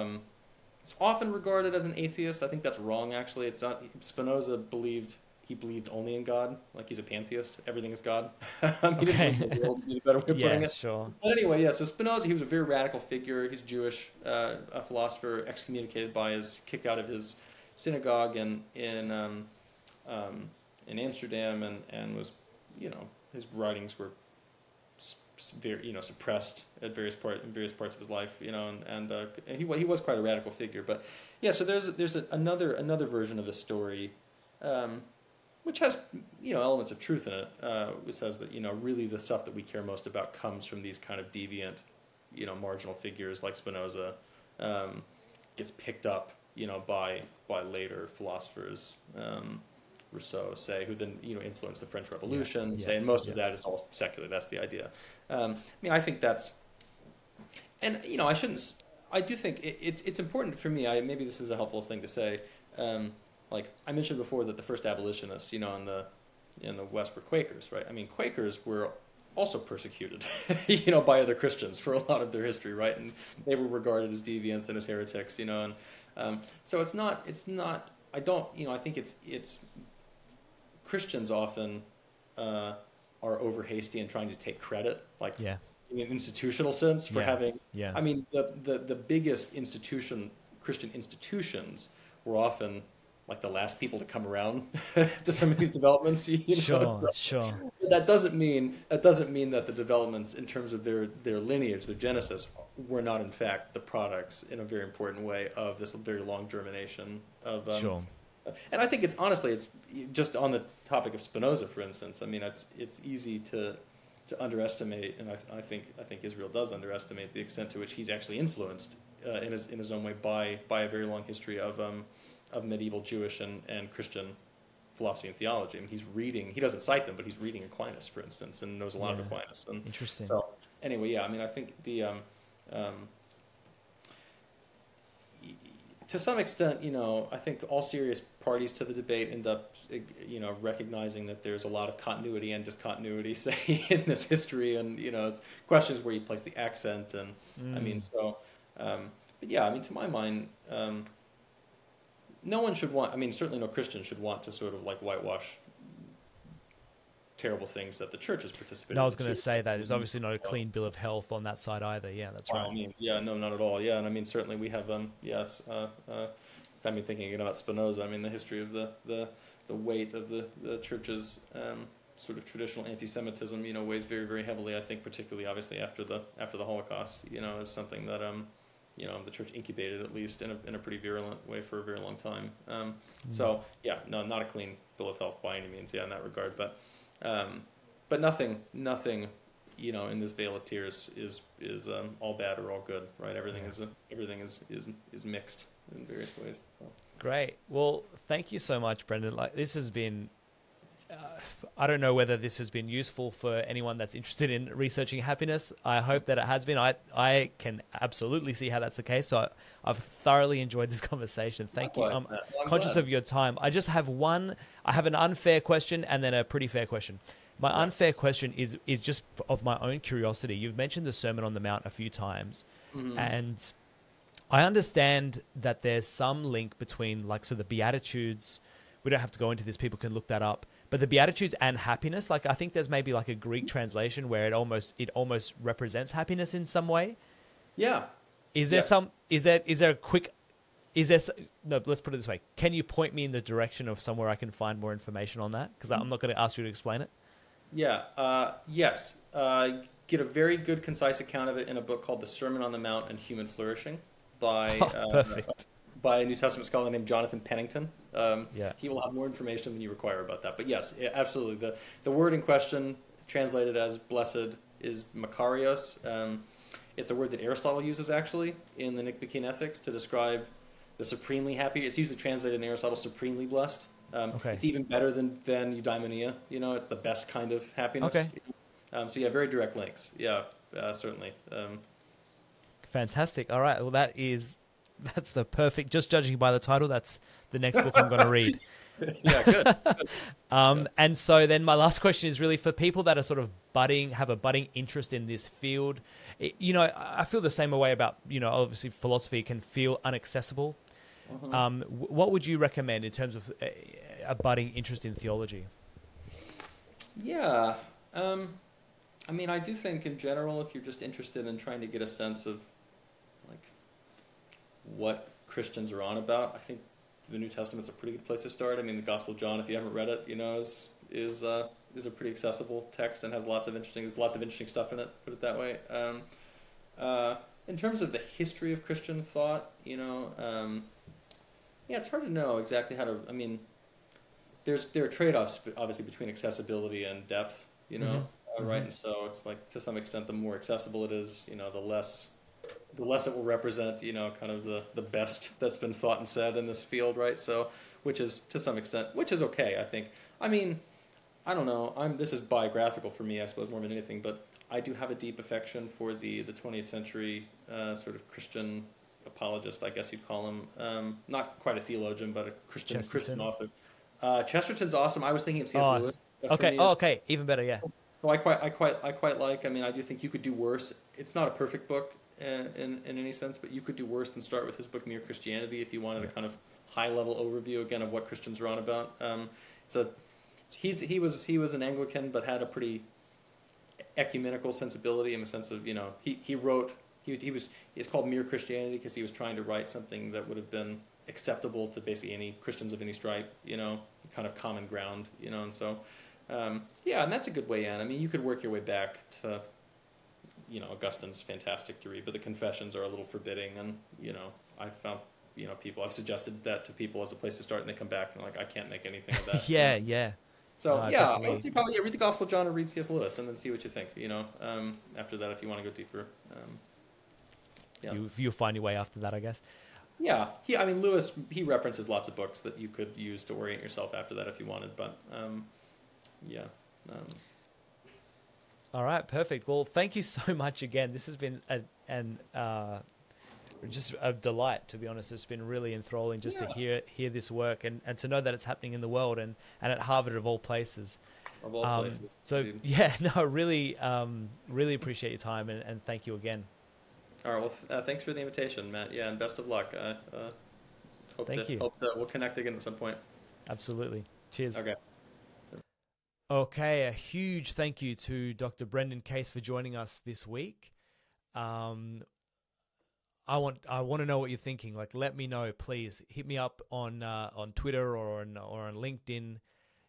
Speaker 2: it's often regarded as an atheist. I think that's wrong. Actually, it's not. Spinoza believed he believed only in God, like he's a pantheist. Everything is God. Mean, okay. the world be better way of
Speaker 1: yeah,
Speaker 2: putting it.
Speaker 1: Sure.
Speaker 2: But anyway, yeah. So Spinoza, he was a very radical figure. He's Jewish, uh, a philosopher, excommunicated by his, kicked out of his synagogue in in um, um, in Amsterdam, and and was, you know, his writings were very you know suppressed at various part in various parts of his life you know and and, uh, and he he was quite a radical figure but yeah so there's there's a, another another version of the story um, which has you know elements of truth in it uh, it says that you know really the stuff that we care most about comes from these kind of deviant you know marginal figures like Spinoza um, gets picked up you know by by later philosophers um, Rousseau, say, who then you know influenced the French Revolution, yeah, say, and most yeah. of that is all secular. That's the idea. Um, I mean, I think that's, and you know, I shouldn't. I do think it, it's it's important for me. I maybe this is a helpful thing to say. Um, like I mentioned before, that the first abolitionists, you know, in the in the West were Quakers, right? I mean, Quakers were also persecuted, you know, by other Christians for a lot of their history, right? And they were regarded as deviants and as heretics, you know, and um, so it's not it's not. I don't, you know, I think it's it's Christians often uh, are over hasty and trying to take credit, like
Speaker 1: yeah.
Speaker 2: in an institutional sense, for
Speaker 1: yeah.
Speaker 2: having.
Speaker 1: Yeah.
Speaker 2: I mean, the, the the biggest institution, Christian institutions, were often like the last people to come around to some of these developments. You know?
Speaker 1: Sure,
Speaker 2: So-
Speaker 1: sure.
Speaker 2: that doesn't mean that doesn't mean that the developments in terms of their their lineage, their genesis, were not in fact the products in a very important way of this very long germination of. Um,
Speaker 1: Sure.
Speaker 2: And I think it's honestly, it's just on the topic of Spinoza, for instance. I mean, it's it's easy to to underestimate, and I, I think I think Israel does underestimate the extent to which he's actually influenced uh, in his in his own way by by a very long history of um, of medieval Jewish and, and Christian philosophy and theology. I mean, he's reading. He doesn't cite them, but he's reading Aquinas, for instance, and knows a lot
Speaker 1: Yeah.
Speaker 2: of Aquinas. And
Speaker 1: Interesting.
Speaker 2: so anyway, yeah, I mean, I think the um, um, to some extent, you know, I think all serious parties to the debate end up, you know, recognizing that there's a lot of continuity and discontinuity, say, in this history, and you know, it's questions where you place the accent, and I mean,
Speaker 1: Mm.
Speaker 2: so, um, but yeah, I mean, to my mind. Um, no one should want. I mean, certainly no Christian should want to sort of like whitewash terrible things that the church has participated.
Speaker 1: No, I was going to say that there's obviously not a clean bill of health on that side either. Yeah, that's
Speaker 2: by all
Speaker 1: right.
Speaker 2: means, yeah, no, not at all. Yeah, and I mean, certainly we have, um, yes, uh, uh, I mean, thinking again about Spinoza, I mean, the history of the the, the weight of the the church's um, sort of traditional anti-Semitism, you know, weighs very, very heavily. I think, particularly, obviously, after the after the Holocaust, you know, is something that um, you know, the church incubated at least in a in a pretty virulent way for a very long time. Um, so yeah, no, not a clean bill of health by any means, yeah, in that regard, but um, but nothing, nothing, you know, in this vale of tears is is um, all bad or all good, right? Everything
Speaker 1: Yeah.
Speaker 2: is a, everything is is is mixed in various ways. So.
Speaker 1: Great. Well, thank you so much, Brendan. Like this has been. Uh, I don't know whether this has been useful for anyone that's interested in researching happiness. I hope that it has been. I I can absolutely see how that's the case. So I, I've thoroughly enjoyed this conversation. Thank you. I'm
Speaker 2: I'm
Speaker 1: conscious
Speaker 2: glad.
Speaker 1: of your time. I just have one. I have an unfair question and then a pretty fair question. My
Speaker 2: Yeah.
Speaker 1: unfair question is is just of my own curiosity. You've mentioned the Sermon on the Mount a few times,
Speaker 2: Mhm.
Speaker 1: and I understand that there's some link between like so the Beatitudes. We don't have to go into this; people can look that up. But the Beatitudes and happiness, like I think there's maybe like a Greek translation where it almost it almost represents happiness in some way.
Speaker 2: yeah,
Speaker 1: Is there
Speaker 2: Yes.
Speaker 1: some? Is there is there a quick? Is there no? Let's put it this way. Can you point me in the direction of somewhere I can find more information on that? Because I'm not going to ask you to explain it.
Speaker 2: yeah, uh, yes. Uh, get a very good, concise account of it in a book called "The Sermon on the Mount and Human Flourishing" by
Speaker 1: Oh,
Speaker 2: uh,
Speaker 1: perfect.
Speaker 2: By a New Testament scholar named Jonathan Pennington. Um,
Speaker 1: Yeah.
Speaker 2: He will have more information than you require about that. But yes, absolutely. The, the word in question, translated as blessed, is Makarios. Um, it's a word that Aristotle uses actually in the Nicomachean Ethics to describe the supremely happy. It's usually translated in Aristotle supremely blessed. Um,
Speaker 1: Okay.
Speaker 2: It's even better than, than eudaimonia. You know, it's the best kind of happiness.
Speaker 1: Okay.
Speaker 2: Um, so yeah, very direct links. Yeah, uh, certainly. Um,
Speaker 1: Fantastic. All right. Well, that is that's the perfect. Just judging by the title, that's the next book I'm going to read.
Speaker 2: yeah, good.
Speaker 1: Um, and so then my last question is really for people that are sort of budding, have a budding interest in this field. It, you know, I feel the same way about, you know, obviously philosophy can feel inaccessible.
Speaker 2: Mhm.
Speaker 1: Um, what would you recommend in terms of a, a budding interest in theology?
Speaker 2: Yeah. Um, I mean, I do think in general, if you're just interested in trying to get a sense of what Christians are on about, I think the New Testament's a pretty good place to start. I mean, the Gospel of John, if you haven't read it, you know, is is uh, is a pretty accessible text and has lots of interesting there's lots of interesting stuff in it. Put it that way. Um, uh, in terms of the history of Christian thought, you know, um, yeah, it's hard to know exactly how to. I mean, there's there are trade-offs obviously between accessibility and depth you know uh, right
Speaker 1: Mhm.
Speaker 2: and so it's like to some extent the more accessible it is you know the less the less it will represent you know kind of the the best that's been thought and said in this field right so which is to some extent which is okay i think i mean i don't know i'm this is biographical for me i suppose more than anything but i do have a deep affection for the the 20th century uh, sort of christian apologist i guess you'd call him um, not quite a theologian but a christian christian author uh, Chesterton's awesome. I was thinking of C.S.
Speaker 1: Oh,
Speaker 2: Lewis. uh,
Speaker 1: Okay. Oh, okay. Even better. Yeah.
Speaker 2: who I quite, I quite, I quite like. I mean, I do think you could do worse. It's not a perfect book in, in, any sense, but you could do worse than start with his book Mere Christianity if you wanted a kind of high level overview again of what Christians are on about. Um, it's a he's he was he was an Anglican, but had a pretty ecumenical sensibility in the sense of you know he he wrote he he was it's called Mere Christianity because he was trying to write something that would have been acceptable to basically any Christians of any stripe, you know, kind of common ground, you know, and so um, yeah, and that's a good way in. I mean, you could work your way back to you know Augustine's fantastic to read, but the Confessions are a little forbidding, and you know I've found you know people I've suggested that to people as a place to start, and they come back and like I can't make anything of that.
Speaker 1: yeah, yeah.
Speaker 2: So yeah, definitely. I would say probably yeah, read the Gospel of John or read C.S. Lewis, and then see what you think. You know, um, after that, if you want to go deeper. Um,
Speaker 1: yeah. You, you'll find your way after that, I guess.
Speaker 2: Yeah, he. I mean, Lewis. He references lots of books that you could use to orient yourself after that if you wanted. But um, yeah. Um,
Speaker 1: all right, perfect. Well, thank you so much again. This has been a, an uh, just a delight, to be honest. It's been really enthralling just yeah. to hear hear this work and, and to know that it's happening in the world and, and at Harvard of all places.
Speaker 2: Of all um, places.
Speaker 1: So indeed. yeah, no, really, um, really appreciate your time and, and thank you again.
Speaker 2: All right. Well, uh, thanks for the invitation, Matt. Yeah, and best of luck. Uh, uh, hope
Speaker 1: thank
Speaker 2: to,
Speaker 1: you.
Speaker 2: Hope that we'll connect again at some point.
Speaker 1: Absolutely. Cheers.
Speaker 2: Okay.
Speaker 1: Okay, a huge thank you to Dr. Brendan Case for joining us this week. Um, I want I want to know what you're thinking. Like, let me know, please. Hit me up on uh, on Twitter or on or on LinkedIn,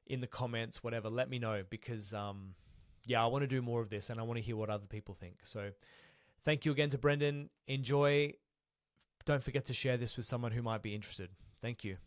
Speaker 1: in the comments, whatever. Let me know because um, yeah, I want to do more of this and I want to hear what other people think. So, thank you again to Brendan. Enjoy. Don't forget to share this with someone who might be interested. Thank you.